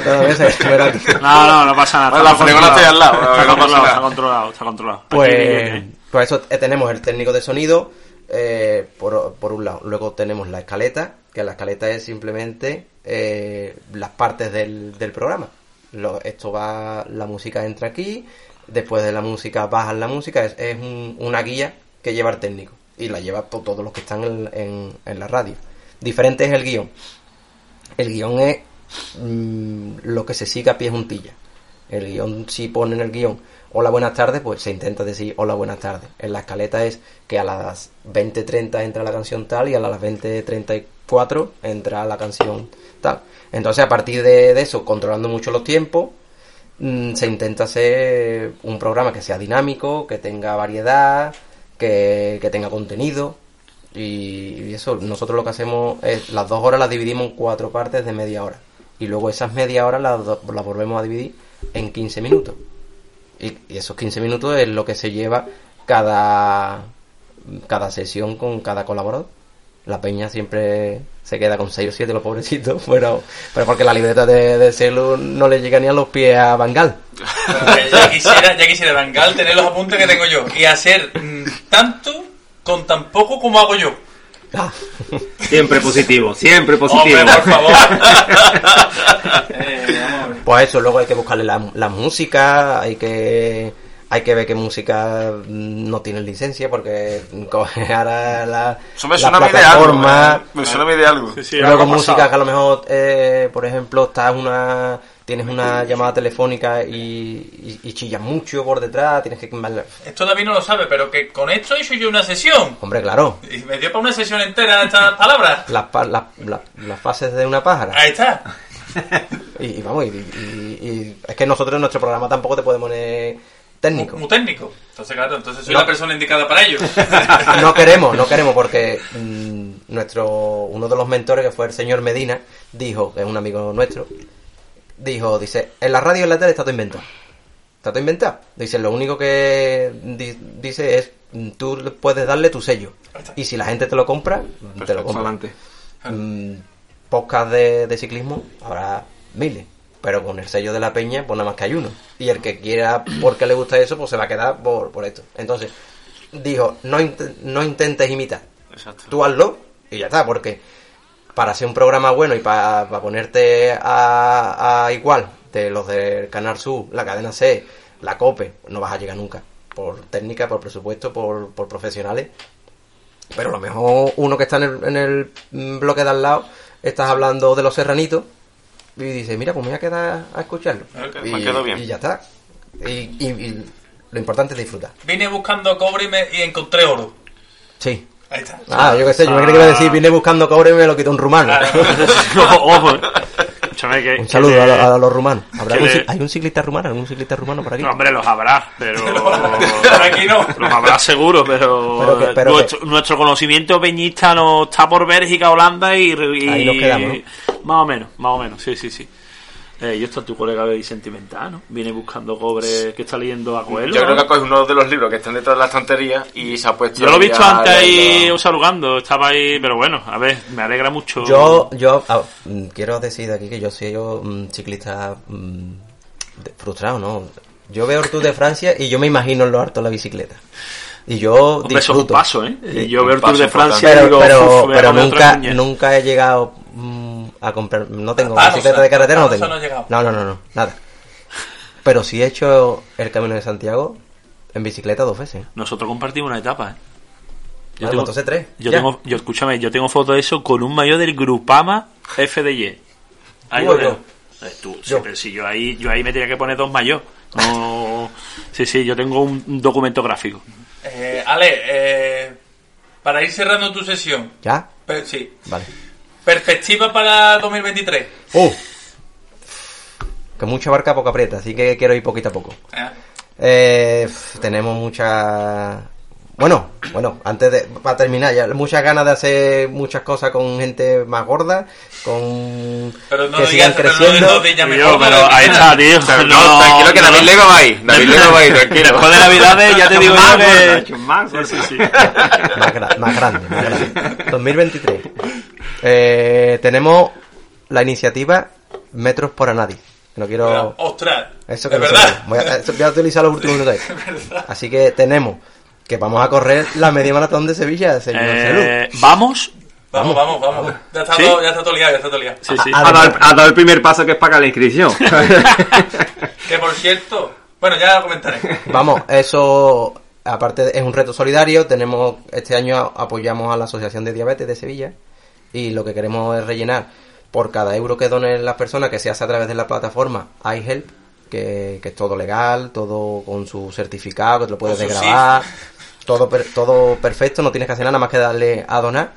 verás. No, no, no pasa nada. Bueno, la está fregona al lado, Está controlado, está controlado, está controlado. Aquí, Pues, aquí, aquí. Pues eso, eh, tenemos el técnico de sonido eh, por, por un lado. Luego tenemos la escaleta, que la escaleta es simplemente eh, las partes del, del programa. Lo- esto va, la música entra aquí, después de la música bajan la música, es, un- una guía que lleva el técnico y la lleva to- todos los que están en, en- en la radio. Diferente es el guion. El guion es mm, lo que se sigue a pie juntilla. El guion, si ponen el guion, hola, buenas tardes, pues se intenta decir hola, buenas tardes. En la escaleta es que a las 20.30 entra la canción tal y a las 20.34 entra la canción tal. Entonces, a partir de, de eso, controlando mucho los tiempos, mm, se intenta hacer un programa que sea dinámico, que tenga variedad, que, que tenga contenido. Y, y eso, nosotros lo que hacemos es las dos horas las dividimos en cuatro partes de media hora. Y luego esas media horas las, las volvemos a dividir en 15 minutos. Y, esos 15 minutos es lo que se lleva cada, cada sesión con cada colaborador. La peña siempre se queda con 6 o 7 los pobrecitos, pero, pero porque la libreta de, de celu no le llega ni a los pies a Bangal. Ya quisiera, ya quisiera Bangal tener los apuntes que tengo yo y hacer mm, tanto con tan poco como hago yo. Siempre positivo, siempre positivo. Hombre, por favor. Eh. Pues eso, luego hay que buscarle la, la música, hay que hay que ver qué música mm, no tiene licencia porque coge ahora la, Eso me la suena a mí de algo. plataforma, ¿eh? Me suena de algo. Sí, algo ha música que a lo mejor, eh, por ejemplo, estás una tienes una llamada telefónica y, y, y chillas mucho por detrás, tienes que Esto David no lo sabe, pero que con esto he hecho yo una sesión. Hombre, claro, Y me dio para una sesión entera estas palabras. las, pa- las- las- las fases de una pájara. Ahí está. Y, y vamos, y, y- y es que nosotros en nuestro programa tampoco te podemos poner técnico. Muy técnico. Entonces, claro, entonces soy No. la persona indicada para ello. no queremos, no queremos porque mm, nuestro uno de los mentores que fue el señor Medina dijo, que es un amigo nuestro, dijo, dice, en la radio y en la tele está todo inventado. Está todo inventado. Dice, lo único que di- dice es, mm, tú le puedes darle tu sello. Y si la gente te lo compra, te lo compra. Adelante. Mm, podcast de, de ciclismo habrá miles. Pero con el sello de la peña, pues nada más que hay uno. Y el que quiera, porque le gusta eso, pues se va a quedar por, por esto. Entonces, dijo, no, int- no intentes imitar. Exacto. Tú hazlo y ya está, porque para hacer un programa bueno y para, para ponerte a, a igual de los del Canal Sur, la cadena C, la COPE, no vas a llegar nunca. Por técnica, por presupuesto, por, por profesionales. Pero a lo mejor uno que está en el, en el bloque de al lado, estás hablando de los serranitos y dice, mira, pues me voy a quedar a escucharlo. Ok, y, me quedo bien. y ya está. Y, y- y lo importante es disfrutar. Vine buscando cobre y, me- y encontré oro. Sí. Ahí está. Ah, yo qué sé, yo me creía que iba a decir, vine buscando cobre y me lo quitó un rumano. Claro. Escúchame que- Un que saludo le- a, a los rumanos. ¿Habrá que le- ci- ¿Hay un ciclista rumano? ¿Algún ciclista rumano por aquí? No, hombre, los habrá, pero. Por aquí no. Los habrá seguro, pero. Pero que- pero nuestro, nuestro conocimiento peñista no está por Bélgica, Holanda y. y- Ahí nos quedamos, Más o menos, más o menos, sí, sí, sí. Eh, y esto es tu colega de sentimental, ¿no? Viene buscando cobre que está leyendo a Coelho. Yo creo que ha cogido uno de los libros que están detrás de la estantería y se ha puesto. Yo lo he visto antes ahí leyendo. saludando, estaba ahí, pero bueno, a ver, me alegra mucho. Yo, yo ah, mm, quiero decir aquí que yo soy yo, mm, ciclista mm, frustrado, ¿no? Yo veo el Tour de Francia y yo me imagino en lo harto la bicicleta. Y yo Hombre, eso es un disfruto. paso, ¿eh? Y yo veo el Un Tour de Francia y pero, digo, pero, "Uf, voy a pero comer otra nunca, cuña". nunca he llegado a comprar, no tengo bicicleta o sea, de carretera, no tengo. no. No, no, nada. Pero sí he hecho el Camino de Santiago en bicicleta dos veces. Nosotros compartimos una etapa, ¿eh? Vale, pues entonces tres, Yo ya. tengo, yo, escúchame, yo tengo foto de eso con un mayor del Grupama FDY. Ahí ¿Tú o lo veo. yo? Eh, tú, sí, Yo. pero si yo ahí, yo ahí me tenía que poner dos mayos. No, sí, sí, yo tengo un, documento gráfico. Eh, Ale, eh, para ir cerrando tu sesión. ¿Ya? per- sí. Vale. Perspectiva para 2023. ¡Uh! Que mucha barca, poca aprieta, así que quiero ir poquito a poco. Eh, Eh, tenemos mucha... Bueno, bueno, antes de... Para terminar ya, muchas ganas de hacer muchas cosas con gente más gorda, con... Pero no que digas- sigan pero no creciendo. pero no, ahí está, tío. No, tranquilo que David Lego va ahí. David Lego va ahí, tranquilo. Después de Navidades ya te digo Más yo que... más. Sí, sí, sí. más, gra- más grande, más grande. 2023. Eh, tenemos la iniciativa Metros por a nadie. No quiero... Ostras. Eso que ¿Es no verdad? ve. Voy a, eso voy a utilizar los últimos minutos. ahí. Así que tenemos que vamos a correr la media maratón de Sevilla, señor. Eh, Vamos. Vamos, vamos, vamos. Ya está, ¿Sí? todo, ya está todo liado, ya está todo liado. Sí, sí. Ha dado, el- ha dado el primer paso que es pagar la inscripción. Que por cierto, bueno, ya lo comentaré. Vamos, eso aparte de- es un reto solidario. Tenemos este año apoyamos a la Asociación de Diabetes de Sevilla y lo que queremos es rellenar por cada euro que donen las personas que se hace a través de la plataforma iHelp, que, que es todo legal, todo con su certificado, que te lo puedes desgrabar, todo per- todo perfecto, no tienes que hacer nada más que darle a donar.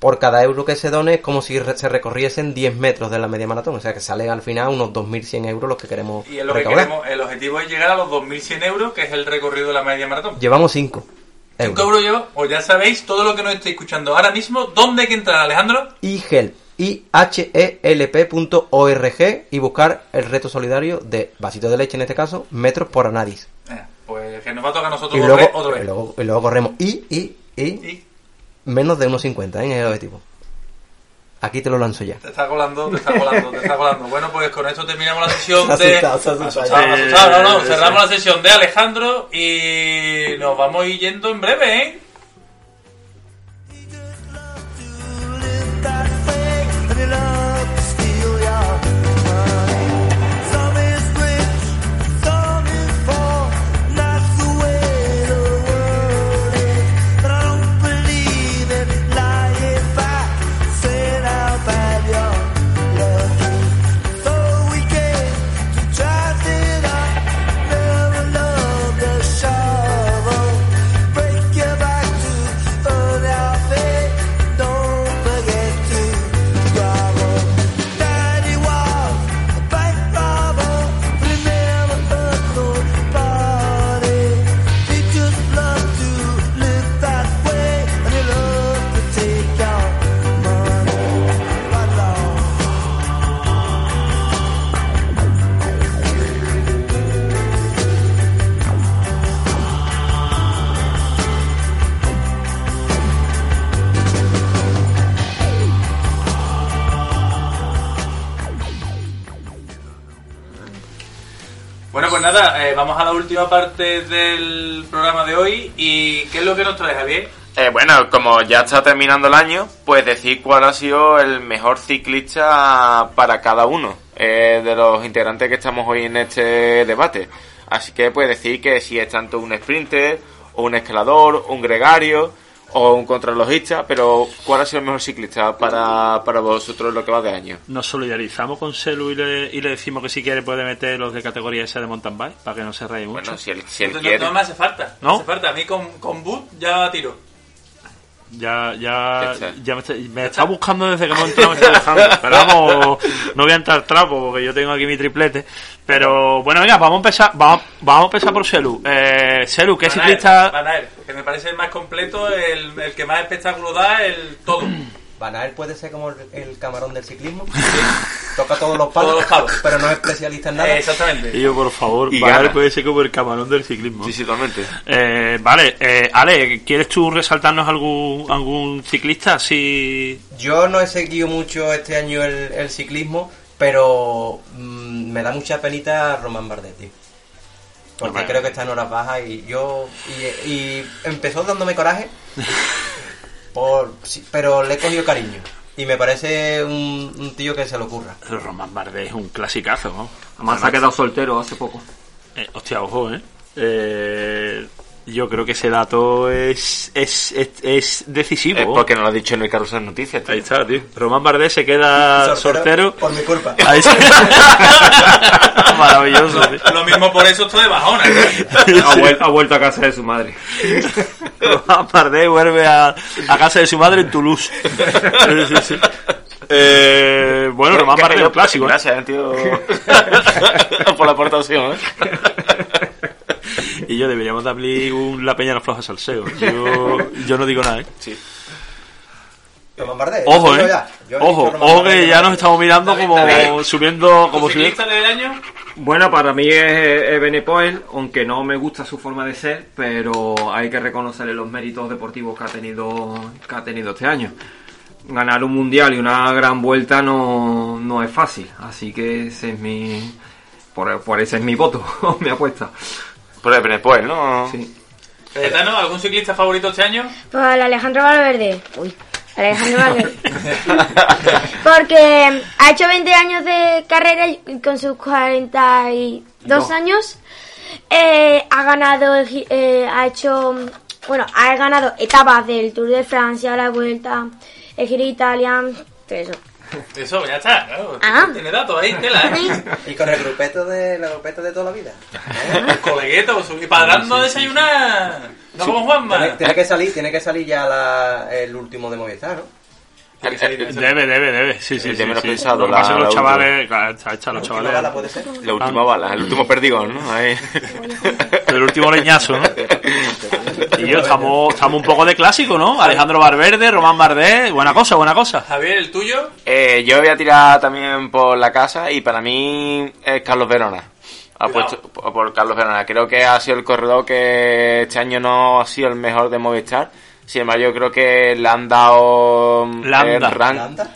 Por cada euro que se done es como si re- se recorriesen 10 metros de la media maratón, o sea que salen al final unos 2.100 euros los que queremos Y es lo que queremos, el objetivo es llegar a los 2.100 euros, que es el recorrido de la media maratón. Llevamos 5 5 euros llevo, pues ya sabéis todo lo que nos estáis escuchando ahora mismo, ¿dónde hay que entrar, Alejandro? iHelp, I-H-E-L-P.org y buscar el reto solidario de vasito de leche en este caso, metros por anadis. Eh, pues que nos va a tocar a Y nosotros luego, correr otra y, vez. luego, y luego corremos y, y, y, Y menos de 1,50 ¿eh? en el objetivo. Aquí te lo lanzo ya. te está colando, te está colando, te está colando. Bueno, pues con esto terminamos la sesión Se de... asustado, se asustado. Asustado, Sí, asustado, no, no, cerramos la sesión de Alejandro y nos vamos a ir yendo en breve, ¿eh? Break pues nada, eh, vamos a la última parte del programa de hoy y ¿qué es lo que nos trae Javier? Eh, bueno, como ya está terminando el año, pues decir cuál ha sido el mejor ciclista para cada uno eh, de los integrantes que estamos hoy en este debate. Así que pues decir que si es tanto un sprinter, o un escalador, un gregario o un contrarrelojista, pero cuál ha sido el mejor ciclista para, para vosotros lo que va de año. Nos solidarizamos con Selu y le, y le decimos que si quiere puede meter los de categoría S de mountain bike para que no se raye mucho. Bueno, si él, si él No, quiere. no me hace falta, no, ¿No? hace falta. A mí con, con boot ya tiro. Ya, ya, ya me, está, me está buscando desde que hemos entrado, me está buscando. Pero vamos, no voy a entrar trapo porque yo tengo aquí mi triplete. Pero bueno, venga, vamos a empezar, vamos, vamos a empezar por Selu. Eh, Selu, ¿qué Van ciclista? Van que me parece el más completo, el, el que más espectáculo da, el todo. Van Aert puede ser como el, el camarón del ciclismo. Toca todos los palos, Todos los palos. pero no es especialista en nada. Eh, exactamente. Y yo, por favor, Y gana. puede ser como el camarón del ciclismo. Sí, sí, totalmente. Eh, vale, eh, Ale, ¿quieres tú resaltarnos algún, algún ciclista así? Yo no he seguido mucho este año el, el ciclismo, pero mm, me da mucha penita Román Bardet, tío. Porque creo que está en horas bajas y yo... Y, y empezó dándome coraje, por, sí, pero le he cogido cariño. Y me parece un, un tío que se le ocurra. Román Bardet es un clasicazo, ¿no? Además se ha quedado soltero hace poco. Eh, hostia, ojo, ¿eh? Eh, Yo creo que ese dato es, es, es, es decisivo. Es porque no lo ha dicho en el carrusel noticias. tío. Ahí está, tío. Román Bardet se queda soltero. Por mi culpa. Ahí está. Maravilloso, tío. Lo mismo por eso estoy de bajona. Ha, vuel- ha vuelto a casa de su madre. Román Bardet vuelve a, a casa de su madre en Toulouse. Sí, sí, sí. Eh, bueno, Román Bardet es clásico. ¿eh? Gracias, eh, tío. por la aportación, ¿eh? Y yo deberíamos darle un La Peña no floja salseo. Yo, yo no digo nada, ¿eh? Sí. Román Bardet, Ojo, yo ¿eh? ya. Yo he Ojo, ojo que ya nos estamos mirando como subiendo, como ¿Tu subiendo. del año? Bueno, para mí es, Benepoel, aunque no me gusta su forma de ser, pero hay que reconocerle los méritos deportivos que ha tenido, que ha tenido este año. Ganar un mundial y una gran vuelta no, no es fácil, así que ese es mi, por, por ese es mi voto, mi apuesta. Por el Benepoel, ¿no? Sí. ¿algún ciclista favorito este año? Pues al Alejandro Valverde. Uy, Alejandro Valverde. Porque ha hecho 20 años de carrera y con sus 42 Dos. años eh, ha ganado, el gi- eh, ha hecho, bueno, ha ganado etapas del Tour de Francia, la Vuelta, el Giro de Italia, todo eso. Eso, ya está. Claro. Ah. Tiene datos ahí, tela, ¿eh? Y con el grupeto de la grupeta de toda la vida. El colegueto, su- y parando a desayunar. No como Juanma. Tiene, tiene que salir, tiene que salir ya la- el último de Movistar, ¿no? Debe, debe, debe. Sí, sí, sí. sí. pensado, Lo que pasa es que la- los la chavales, claro, está hecha, los Última chavales. bala puede ser. La última bala, el último perdigón, ¿no? Ahí. El último leñazo, ¿no? Y yo estamos, estamos un poco de clásico, ¿no? Alejandro Valverde, Román Bardet, buena cosa, buena cosa. Javier, ¿el tuyo? Eh, yo voy a tirar también por la casa y para mí es Carlos Verona. Por por Carlos Verona. Creo que ha sido el corredor que este año no ha sido el mejor de Movistar. Sin embargo, yo creo que le han dado Le han el dado. rank. ¿Anda?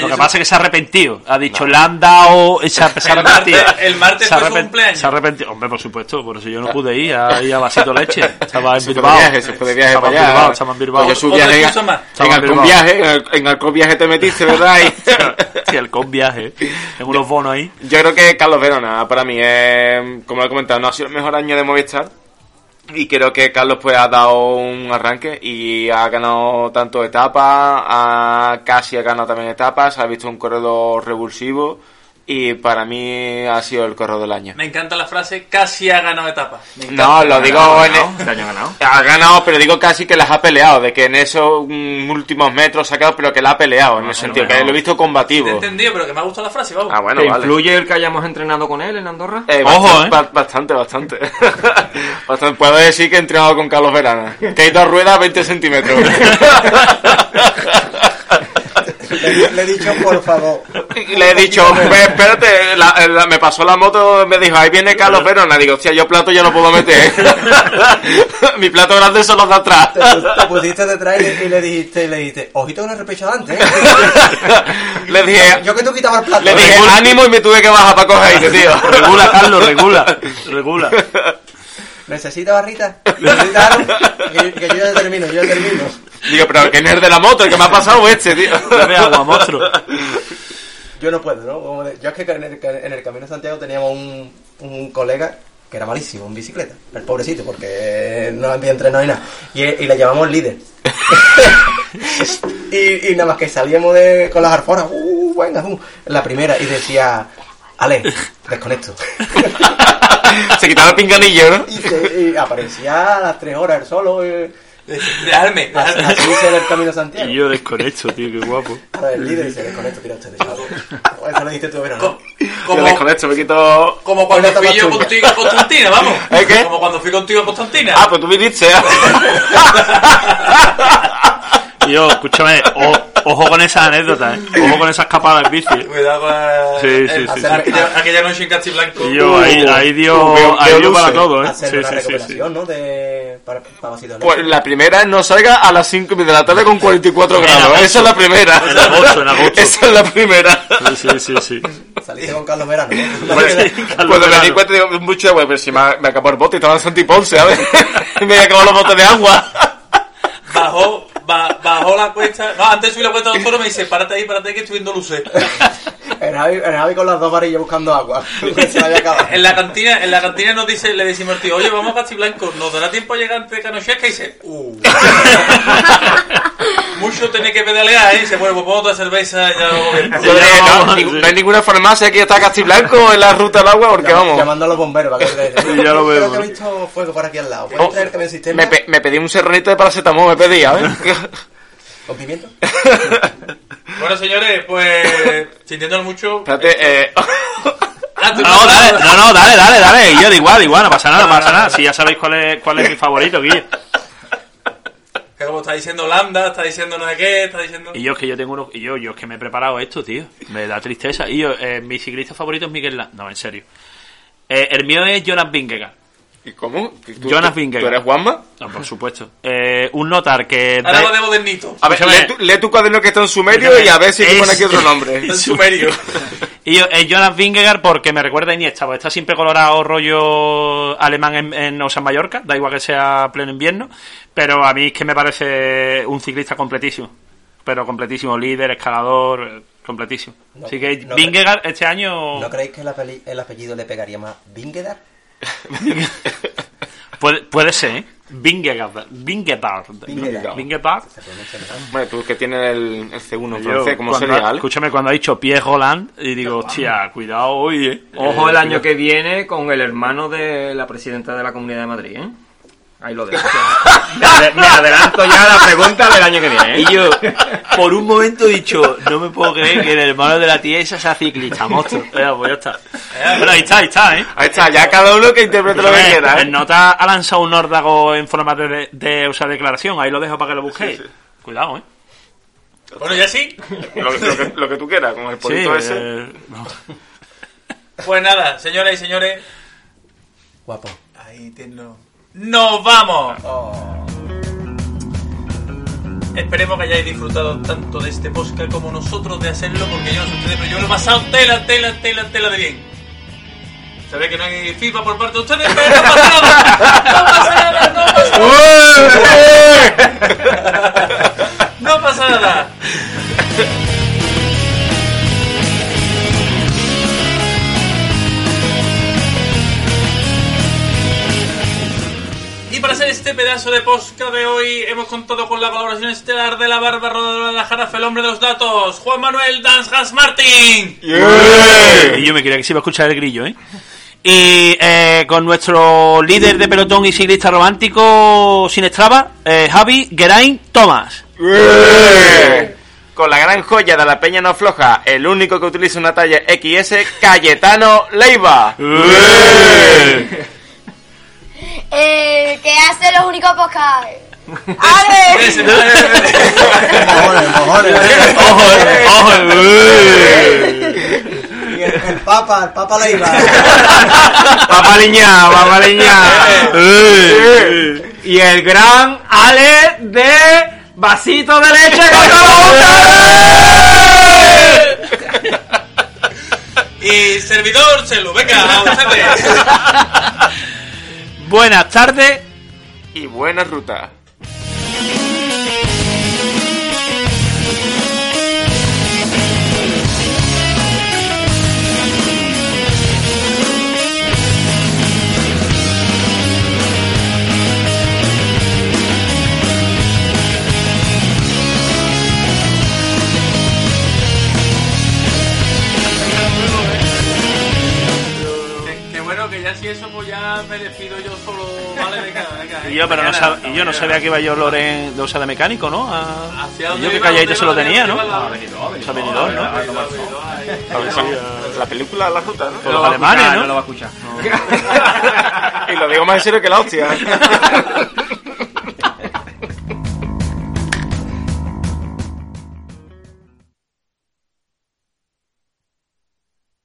Lo que pasa es que se ha arrepentido. Ha dicho, le han dado. Se ha, se ha El arrepentido. martes- el martes se ha fue su arrepent- cumpleaños. Se ha arrepentido. Hombre, por supuesto, por eso yo no pude ir ahí a vasito leche. Estaba en Se fue de Bilbao. viaje, se fue de viaje Estaba para en allá. Bilbao, estaba en Bilbao. Yo viaje algún viaje, en, algún viaje te metiste, ¿verdad? Y- Sí, el con viaje. Tengo unos bonos ahí. Yo creo que Carlos Verona, para mí, como he comentado, no ha sido el mejor año de Movistar. Y creo que Carlos pues ha dado un arranque y ha ganado tanto etapas, ha, casi ha ganado también etapas, ha visto un corredor revulsivo y para mí ha sido el corredor del año. Me encanta la frase, casi ha ganado etapa. Me encanta. No, lo digo en Ganado, este año ha ganado. ha ganado, pero digo casi que las ha peleado, de que en esos últimos metros ha sacado, pero que la ha peleado, en el sentido que lo he visto Te he combativo. entendido, pero que me ha gustado la frase, vamos. Ah, bueno, ¿Te vale. influye el que hayamos entrenado con él en Andorra? Eh, Ojo, bastante, ¿eh? ba- Bastante, bastante. Bastante. Puedo decir que he entrenado con Carlos Verana. Que hay dos ruedas 20 centímetros. Le, le he dicho, por favor. Le he dicho, "Ve, espérate, la- la- me pasó la moto, me dijo, ahí viene Carlos Verona. Digo, hostia, yo plato ya no puedo meter. Mi plato grande son los de atrás. Te, te pusiste detrás y le, y le dijiste, y le dijiste, ojito con el repecho adelante, ¿eh? Le dije, Yo que tú quitabas el plato. le dije, ánimo y me tuve que bajar para coger aire, tío. Regula, Carlos, regula. Regula. ¿Necesita barrita? ¿Necesita algo? Que, que yo ya termino, yo ya termino. Digo, pero que nerd de la moto, el que me ha pasado este, tío. Bebe agua, monstruo. Yo no puedo, ¿no? Como de- yo es que en el, en el Camino de Santiago teníamos un, un colega que era malísimo en bicicleta. El pobrecito, porque no había entrenado ni nada. Y, y le llamamos líder. y, y nada más que salíamos de, con las arforas, uh, venga, uh, la primera, y decía, Ale, desconecto. Se quitaba el pinganillo, ¿no? y, se- y aparecía a las tres horas solo. Y, Dejarme. Así dice el Santiago. Y yo desconecto, tío, qué guapo. Ahora el líder dice, desconecto, tira usted de chavo. Eso lo dijiste tú, pero no. Yo desconecto, me quito... Como cuando fui yo contigo a Constantina, vamos. ¿Eh, qué? Como cuando fui contigo a Constantina. Ah, pues tú viniste, ¿eh? Yo, escúchame, o- ojo con esas anécdotas, ¿eh? Ojo con esas capadas en bici. Cuidado con la- Sí, sí, sí, sí. Aquella, aquella noche en Castiblanco. Y yo, ahí, ahí dio, Uh, ahí dio para todo, ¿eh? Hacer Sí, una sí, sí, sí. recuperación, ¿no? De... Para, para vasitos de Pues la primera no salga a las 5 de la tarde con 44 En grados. Esa es la primera. En agosto, en agosto. Esa es la primera. Sí, sí, sí, sí. Saliste con Carlos Verano, ¿no? Hombre, Cuando me di cuenta, digo, mucho agua, pero si me, me acabó el bote y estaba en Santi Ponce, ¿sabes? me acabó los botes de agua. Bajó, ba- bajó la cuesta. No, antes subí la cuesta de doctor me dice, párate ahí, párate ahí que estoy viendo luces. El Javi, el Javi con las dos varillas buscando agua. Se. En la cantina, en la cantina nos dice, le decimos al tío, oye, vamos a Castiblanco, ¿nos dará tiempo a llegar antes de Canochesca? Y dice, uh. Mucho tiene que pedalear, ¿eh? Y dice, bueno, pues pongo otra cerveza, ya lo dije, no, sí. no hay ninguna farmacia que está Castiblanco en la ruta del agua porque vamos. Llamando a los bomberos para que te Sí, ya lo Creo vemos. que he visto fuego por aquí al lado. ¿Puedes Oh, traer que me sistema me, pe- me pedí un serranito de paracetamol, me pedía, ¿eh? Con pimiento? Bueno, señores, pues, sintiéndolo mucho... Espérate, eh... Ah, tú- No, dale, no, no, dale, dale, dale. Y yo de igual, igual, no pasa nada, no pasa nada. Si ya sabéis cuál es, cuál es mi favorito, Guille. Que como está diciendo Holanda, está diciendo no sé qué, está diciendo... Y yo es que yo tengo uno, y yo, yo es que me he preparado esto, tío. Me da tristeza. Y yo, eh, mi ciclista favorito es Miguel Lan- No, en serio. Eh, el mío es Jonas Vingegaard. ¿Y cómo? ¿Tú, Jonas tú- Vingegaard. ¿Tú eres Juanma? No, por supuesto. Eh, un notar que... Ahora de- lo de modernito. A ver, lee tu, lee tu cuaderno que está en sumerio Escúchame, y a ver si te pone aquí otro nombre. En sumerio. Y yo, es Jonas Vingegaard porque me recuerda a Iniesta, porque está siempre colorado rollo alemán en, en, o sea, en Mallorca, da igual que sea pleno invierno, pero a mí es que me parece un ciclista completísimo, pero completísimo, líder, escalador, completísimo. No, Así que no Vingegaard este año ¿No creéis que el apellido le pegaría más Vingegaard? puede, puede ser, ¿eh? Vingegaard, Vingegaard, Vingegaard. Bueno, tú que tienes el, el C1 en Yo, francés, ¿cómo cuando- sería, Ale? Escúchame, cuando ha dicho Pierre Roland, y digo, hostia, cuidado hoy, ¿eh? Ojo Eh, el año que viene con el hermano de la presidenta de la Comunidad de Madrid, ¿eh? Ahí lo dejo. me, ade- me adelanto ya a la pregunta del año que viene, ¿eh? Y yo, por un momento he dicho, no me puedo creer que el hermano de la tía esa sea ciclista, monstruo. Venga, pues ya está. Bueno, ahí está, ahí está, ¿eh? Ahí está, ya cada uno que interprete lo que quiera, El ¿eh? nota ha lanzado un órdago en forma de, de, de, o sea, declaración. Ahí lo dejo para que lo busquéis. Cuidado, ¿eh? Bueno, ya sí. Lo, lo que, lo que tú quieras, con el Sí, polito ese. eh, no. Pues nada, señoras y señores, Guapo. ahí tierno. ¡Nos vamos! Oh. Esperemos que hayáis disfrutado tanto de este podcast como nosotros de hacerlo, porque yo no sé ustedes, pero yo lo he pasado tela, tela, tela, tela de bien. Ve que no hay FIFA por parte de ustedes, pero no pasa nada. No pasa nada, no pasa nada. No pasa nada. Y para hacer este pedazo de posca de hoy hemos contado con la colaboración estelar de la barba rodadora de la jarafa, el hombre de los datos, Juan Manuel Dansgas Martin. Y yo me quería que se iba a escuchar el grillo, ¿eh? Y eh, con nuestro líder de pelotón y ciclista romántico sin estraba, eh, Javi Geraint Thomas. Con la gran joya de la peña no floja, el único que utiliza una talla XS, Cayetano Leiva. Eh, que hace los únicos podcasts. Y el, el Papa, el Papa le iba. Papaliña, papaliña. y el gran Ale de vasito de leche con Y servidor Chelu, venga, a ustedes. Buenas tardes. Y buena ruta. Qué- Qué bueno que ya sí que eso pues ya me despido yo Y yo, pero no sab- y yo no sabía que iba yo Loren, o sea, de mecánico, ¿no? A- ¿Hacia y yo que calladito ¿Dónde se lo tenía, ¿Dónde ¿no? Benidorm, ¿no? A ver, sí, La película La Ruta, ¿no? Por los alemanes, ¿no? No lo va a escuchar. y lo digo más en serio que la hostia.